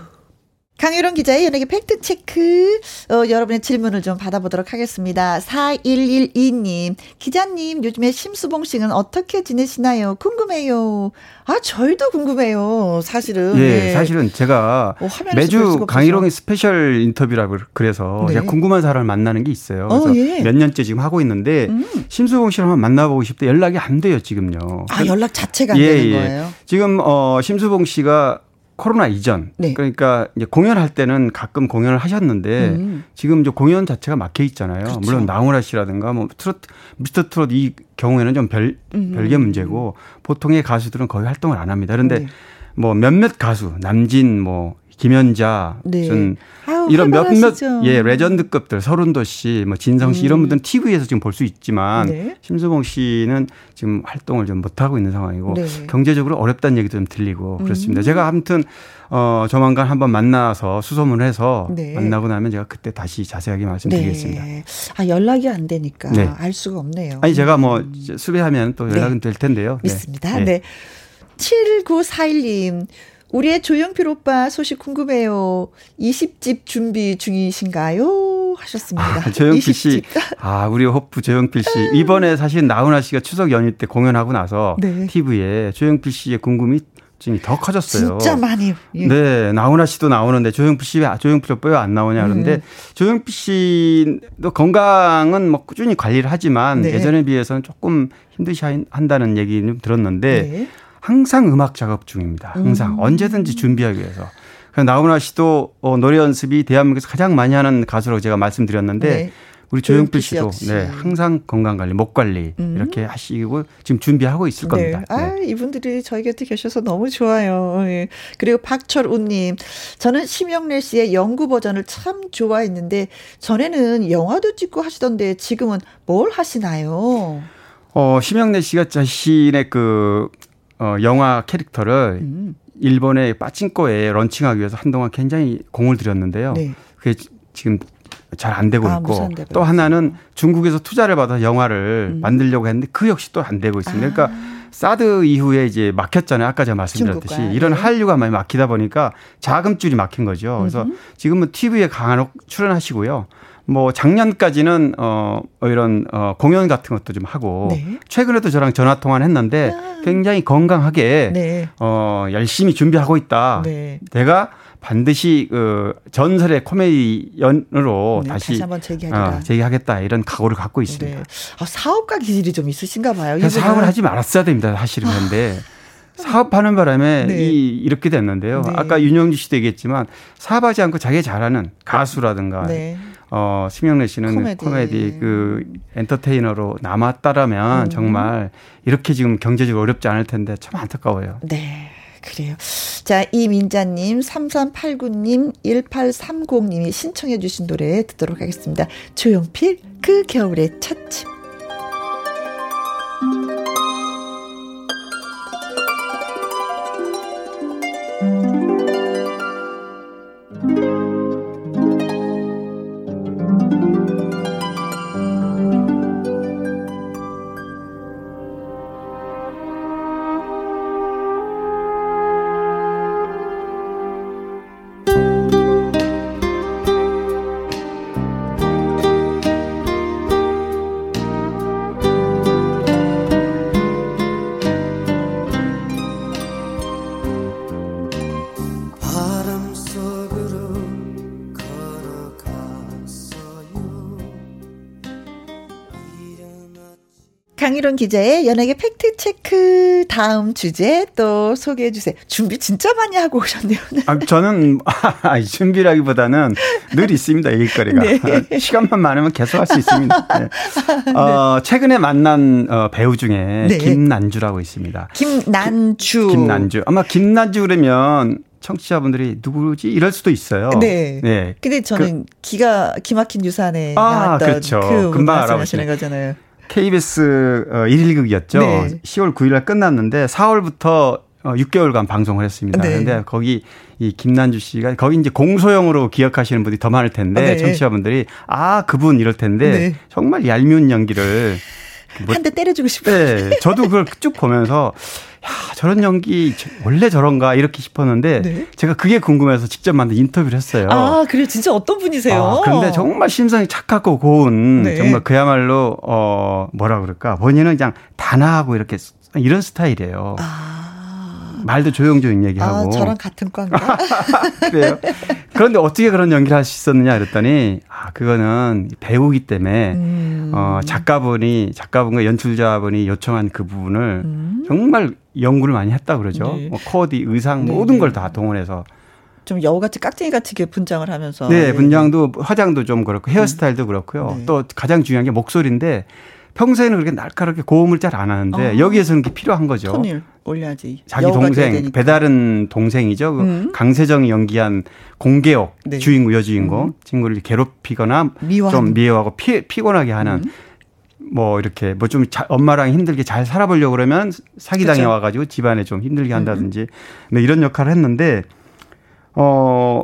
강일홍 기자의 연예계 팩트체크. 어, 여러분의 질문을 좀 받아보도록 하겠습니다. 4112님. 기자님, 요즘에 심수봉 씨는 어떻게 지내시나요? 궁금해요. 아, 저희도 궁금해요. 사실은. 예, 네. 사실은 제가 어, 매주. 강일홍의 스페셜 인터뷰라고 그래서 네. 제가 궁금한 사람을 만나는 게 있어요. 어, 그래서 예. 몇 년째 지금 하고 있는데 음. 심수봉 씨를 한번 만나보고 싶은데 연락이 안 돼요 지금요. 아, 연락 자체가 안 예, 되는 예. 거예요. 지금 어 심수봉 씨가 코로나 이전 네. 그러니까 이제 공연할 때는 가끔 공연을 하셨는데 음. 지금 이제 공연 자체가 막혀 있잖아요. 그렇죠. 물론 나훈아 씨라든가 뭐 트로트 미스터 트롯 이 경우에는 좀별 음. 별개 문제고 보통의 가수들은 거의 활동을 안 합니다. 그런데 네. 뭐 몇몇 가수 남진 뭐 김연자 네. 무슨 아유, 이런 몇몇. 예 레전드급들 서른도 씨, 뭐 진성 씨 이런 분들은 TV에서 지금 볼 수 있지만 음. 네. 심수봉 씨는 지금 활동을 좀 못 하고 있는 상황이고 네. 경제적으로 어렵다는 얘기도 좀 들리고 음. 그렇습니다. 제가 아무튼 어 조만간 한번 만나서 수소문해서 네. 만나고 나면 제가 그때 다시 자세하게 말씀드리겠습니다. 네. 아, 연락이 안 되니까 네. 알 수가 없네요. 아니 제가 뭐 이제 수배하면 또 연락은 될 텐데요. 네. 믿습니다. 네. 네. 7941님. 우리의 조영필 오빠 소식 궁금해요. 20집 준비 중이신가요? 하셨습니다. 아, 조영필 씨. 20집. 아, 우리 호프 조영필 씨. 이번에 사실 나훈아 씨가 추석 연휴 때 공연하고 나서 네. TV에 조영필 씨의 궁금증이 더 커졌어요. 진짜 많이. 예. 네, 나훈아 씨도 나오는데 조영필 씨, 왜- 조영필 오빠 왜안 나오냐 그런데 음. 조영필 씨도 건강은 뭐 꾸준히 관리를 하지만 네. 예전에 비해서는 조금 힘드시 한다는 얘기는 좀 들었는데 네. 항상 음악 작업 중입니다. 항상 음. 언제든지 준비하기 위해서. 나훈아 씨도 어, 노래 연습이 대한민국에서 가장 많이 하는 가수라고 제가 말씀드렸는데 네. 우리 조영필 씨 씨도. 네, 항상 건강 관리, 목 관리 음. 이렇게 하시고 지금 준비하고 있을 겁니다. 네. 아, 이분들이 저희 곁에 계셔서 너무 좋아요. 예. 그리고 박철우님, 저는 심영래 씨의 영구 버전을 참 좋아했는데, 전에는 영화도 찍고 하시던데, 지금은 뭘 하시나요? 어, 심영래 씨가 자신의 그 어, 영화 캐릭터를 음. 일본의 빠친코에 런칭하기 위해서 한동안 굉장히 공을 들였는데요. 네. 그게 지- 지금 잘 안 되고 아, 있고 또 하나는 중국에서 투자를 받아 영화를 음. 만들려고 했는데 그 역시 또 안 되고 있습니다. 아. 그러니까 사드 이후에 이제 막혔잖아요. 아까 제가 말씀드렸듯이 중국과, 이런 네. 한류가 많이 막히다 보니까 자금줄이 막힌 거죠. 그래서. 지금은 TV에 간혹 출연하시고요. 뭐 작년까지는 어 이런 어 공연 같은 것도 좀 하고 네. 최근에도 저랑 전화 통화를 했는데 굉장히 건강하게 네. 어 열심히 준비하고 있다. 네. 내가 반드시 그 전설의 코미디언으로 네, 다시, 다시 한번 재기하리라. 어, 재기하겠다 이런 각오를 갖고 있습니다. 네. 아, 사업가 기질이 좀 있으신가 봐요. 사업을 하지 말았어야 됩니다. 사실은 그런데 사업하는 바람에 네. 이 이렇게 됐는데요. 네. 아까 윤영주 씨도 얘기했지만 사업하지 않고 자기 잘하는 가수라든가 네. 어 심영래 씨는 코미디. 코미디, 그 엔터테이너로 남았다라면 음. 정말 이렇게 지금 경제적으로 어렵지 않을 텐데 참 안타까워요. 네. 그래요. 자, 이민자님, 3389님, 1830님이 신청해 주신 노래 듣도록 하겠습니다. 조용필, 그 겨울의 첫집. 강희론 기자의 연예계 팩트체크 다음 주제 또 소개해 주세요. 준비 진짜 많이 하고 오셨네요. 아, 저는 아, 준비라기보다는 늘 있습니다 일거리가 네. 시간만 많으면 계속 할 수 있습니다. 네. 어, 최근에 만난 어, 배우 중에 네. 김난주라고 있습니다. 김난주. 김난주 아마 김난주 그러면 청취자분들이 누구지 이럴 수도 있어요. 네. 네. 근데 저는 기가 기막힌 유산에 아, 나왔던 그렇죠. 그 금방 말씀하시는 알아보시네. 거잖아요. KBS 어, 1일극이었죠. 네. 10월 9일 날 끝났는데 4월부터 어, 6개월간 방송을 했습니다. 네. 그런데 거기 이 김난주 씨가 거기 이제 공소영으로 기억하시는 분이 더 많을 텐데 네. 청취자분들이 아 그분 이럴 텐데 네. 정말 얄미운 연기를 뭐- 한대 때려주고 싶어요. 네, 저도 그걸 쭉 보면서 야 저런 연기 원래 저런가 이렇게 싶었는데 네. 제가 그게 궁금해서 직접 만든 인터뷰를 했어요. 아, 그래요? 진짜 어떤 분이세요? 아, 그런데 정말 심성이 착하고 고운 네. 정말 그야말로 어 뭐라 그럴까 본인은 그냥 단아하고 이렇게 이런 스타일이에요. 아, 말도 조용조용 얘기하고 아 저랑 같은 과인가? 그래요. 그런데 어떻게 그런 연기를 할 수 있었느냐 그랬더니 아 그거는 배우기 때문에 음. 어 작가분이 작가분과 연출자분이 요청한 그 부분을 음. 정말 연구를 많이 했다 그러죠. 네. 뭐 코디, 의상 네, 모든 네. 걸다 동원해서 좀 여우같이 깍쟁이 같이 이렇게 분장을 하면서. 네, 분장도 화장도 좀 그렇고 헤어스타일도 그렇고요. 네. 또 가장 중요한 게 목소리인데 평소에는 그렇게 날카롭게 고음을 잘 안 하는데 어. 여기에서는 그게 필요한 거죠. 톤을 올려야지. 자기 동생. 배다른 동생이죠. 그 음. 강세정이 연기한 공개옥 네. 주인공 여주인공 친구를 괴롭히거나 미워하는. 좀 미워하고 피, 피곤하게 하는 음. 뭐 이렇게 뭐 좀 엄마랑 힘들게 잘 살아보려고 그러면 사기당해 그쵸. 와가지고 집안에 좀 음. 힘들게 한다든지 네, 이런 역할을 했는데 어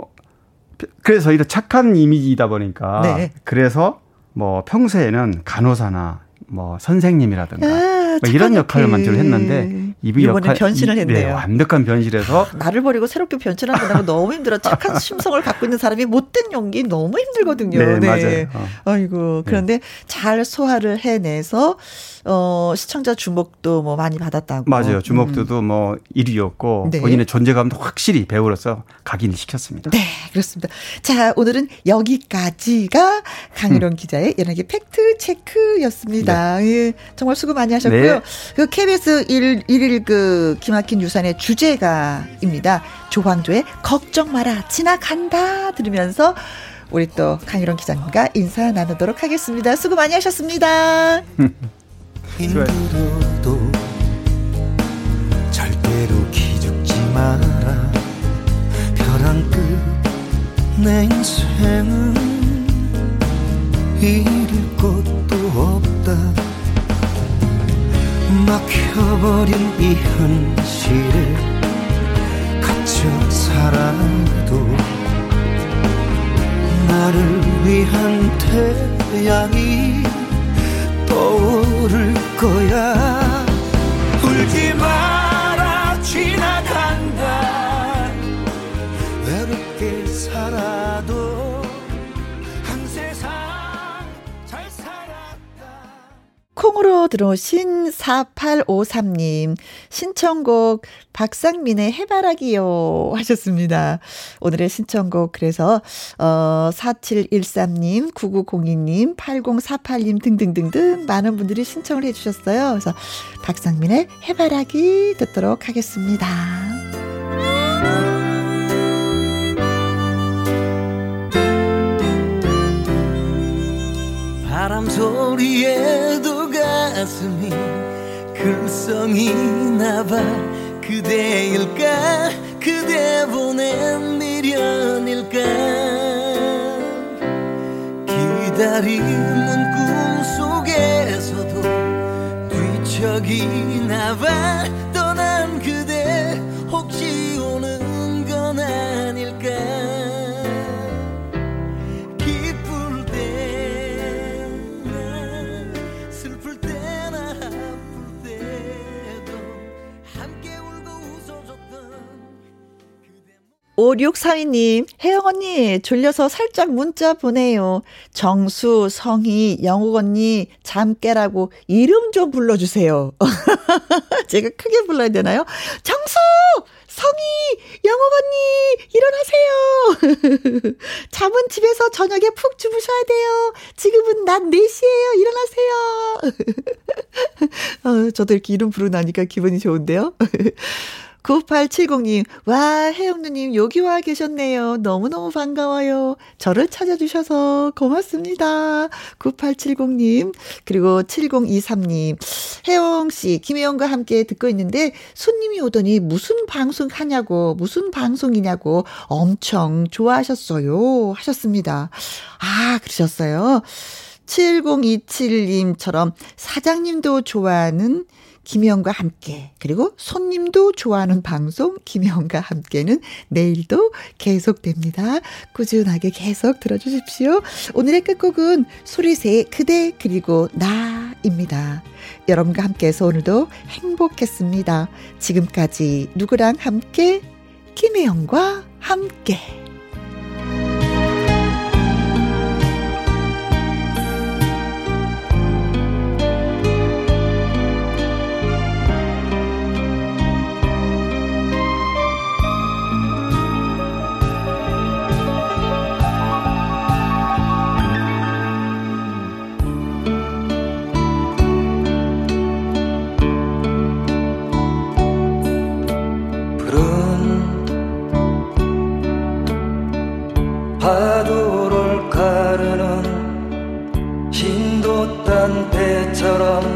그래서 이런 착한 이미지이다 보니까 네. 그래서 뭐 평소에는 간호사나 뭐 선생님이라든가 아, 뭐 이런 역할만 역할. 주로 했는데 이번에 역할 변신을 이- 했네요. 네, 완벽한 변신해서 나를 버리고 새롭게 변신한다고 너무 힘들어. 착한 심성을 갖고 있는 사람이 못된 연기 너무 힘들거든요. 네, 맞아요. 어. 아이고 그런데 잘 소화를 해내서 어 시청자 주목도 뭐 많이 받았다고. 맞아요. 주목도도 뭐 1위였고 음. 네. 본인의 존재감도 확실히 배우로서 각인을 시켰습니다. 네, 그렇습니다. 자, 오늘은 여기까지가 강희론 음. 기자의 연예계 팩트 체크였습니다. 예, 정말 수고 많이 하셨고요. 네. 그 KBS 1, 일 그 기막힌 유산의 주제가입니다. 조광조의 걱정 마라 지나간다 들으면서 우리 또 강희론 기자님과 인사 나누도록 하겠습니다. 수고 많이 하셨습니다. 힘들어도 절대로 기죽지 마라. 벼랑 끝내 인생은 잃을 것도 없다. 막혀버린 이 현실에 갇혀 살아도 나를 위한 태양이 떠오를 거야. 울지 마 콩으로 들어오신 4853님, 신청곡 박상민의 해바라기요 하셨습니다. 오늘의 신청곡, 그래서, 어, 4713님, 9902님, 8048님 등등등등 많은 분들이 신청을 해주셨어요. 그래서 박상민의 해바라기 듣도록 하겠습니다. 바람 소리에도 가슴이 글썽이 나봐 그대일까? 그대 보낸 미련일까? 기다리는 꿈속에서도 뒤척이 나봐 떠난 그대 혹시 5642님, 혜영 언니, 졸려서 살짝 문자 보내요. 정수, 성희, 영욱 언니, 잠 깨라고 이름 좀 불러주세요. 제가 크게 불러야 되나요? 정수! 성희! 영욱 언니! 일어나세요! 잠은 집에서 저녁에 푹 주무셔야 돼요. 지금은 낮 4시에요. 일어나세요. 어, 저도 이렇게 이름 부르나니까 기분이 좋은데요. 9870님, 와, 혜영 누님, 여기 와 계셨네요. 너무너무 반가워요. 저를 찾아주셔서 고맙습니다. 9870님, 그리고 7023님, 혜영씨, 김혜영과 함께 듣고 있는데, 손님이 오더니 무슨 방송 하냐고, 무슨 방송이냐고 엄청 좋아하셨어요. 하셨습니다. 아, 그러셨어요. 7027님처럼 사장님도 좋아하는 김희영과 함께 그리고 손님도 좋아하는 방송 김희영과 함께는 내일도 계속됩니다. 꾸준하게 계속 들어주십시오. 오늘의 끝곡은 소리새 그대 그리고 나입니다. 여러분과 함께해서 오늘도 행복했습니다. 지금까지 누구랑 함께 김혜영과 함께 파도를 가르는 흰 돛단 배처럼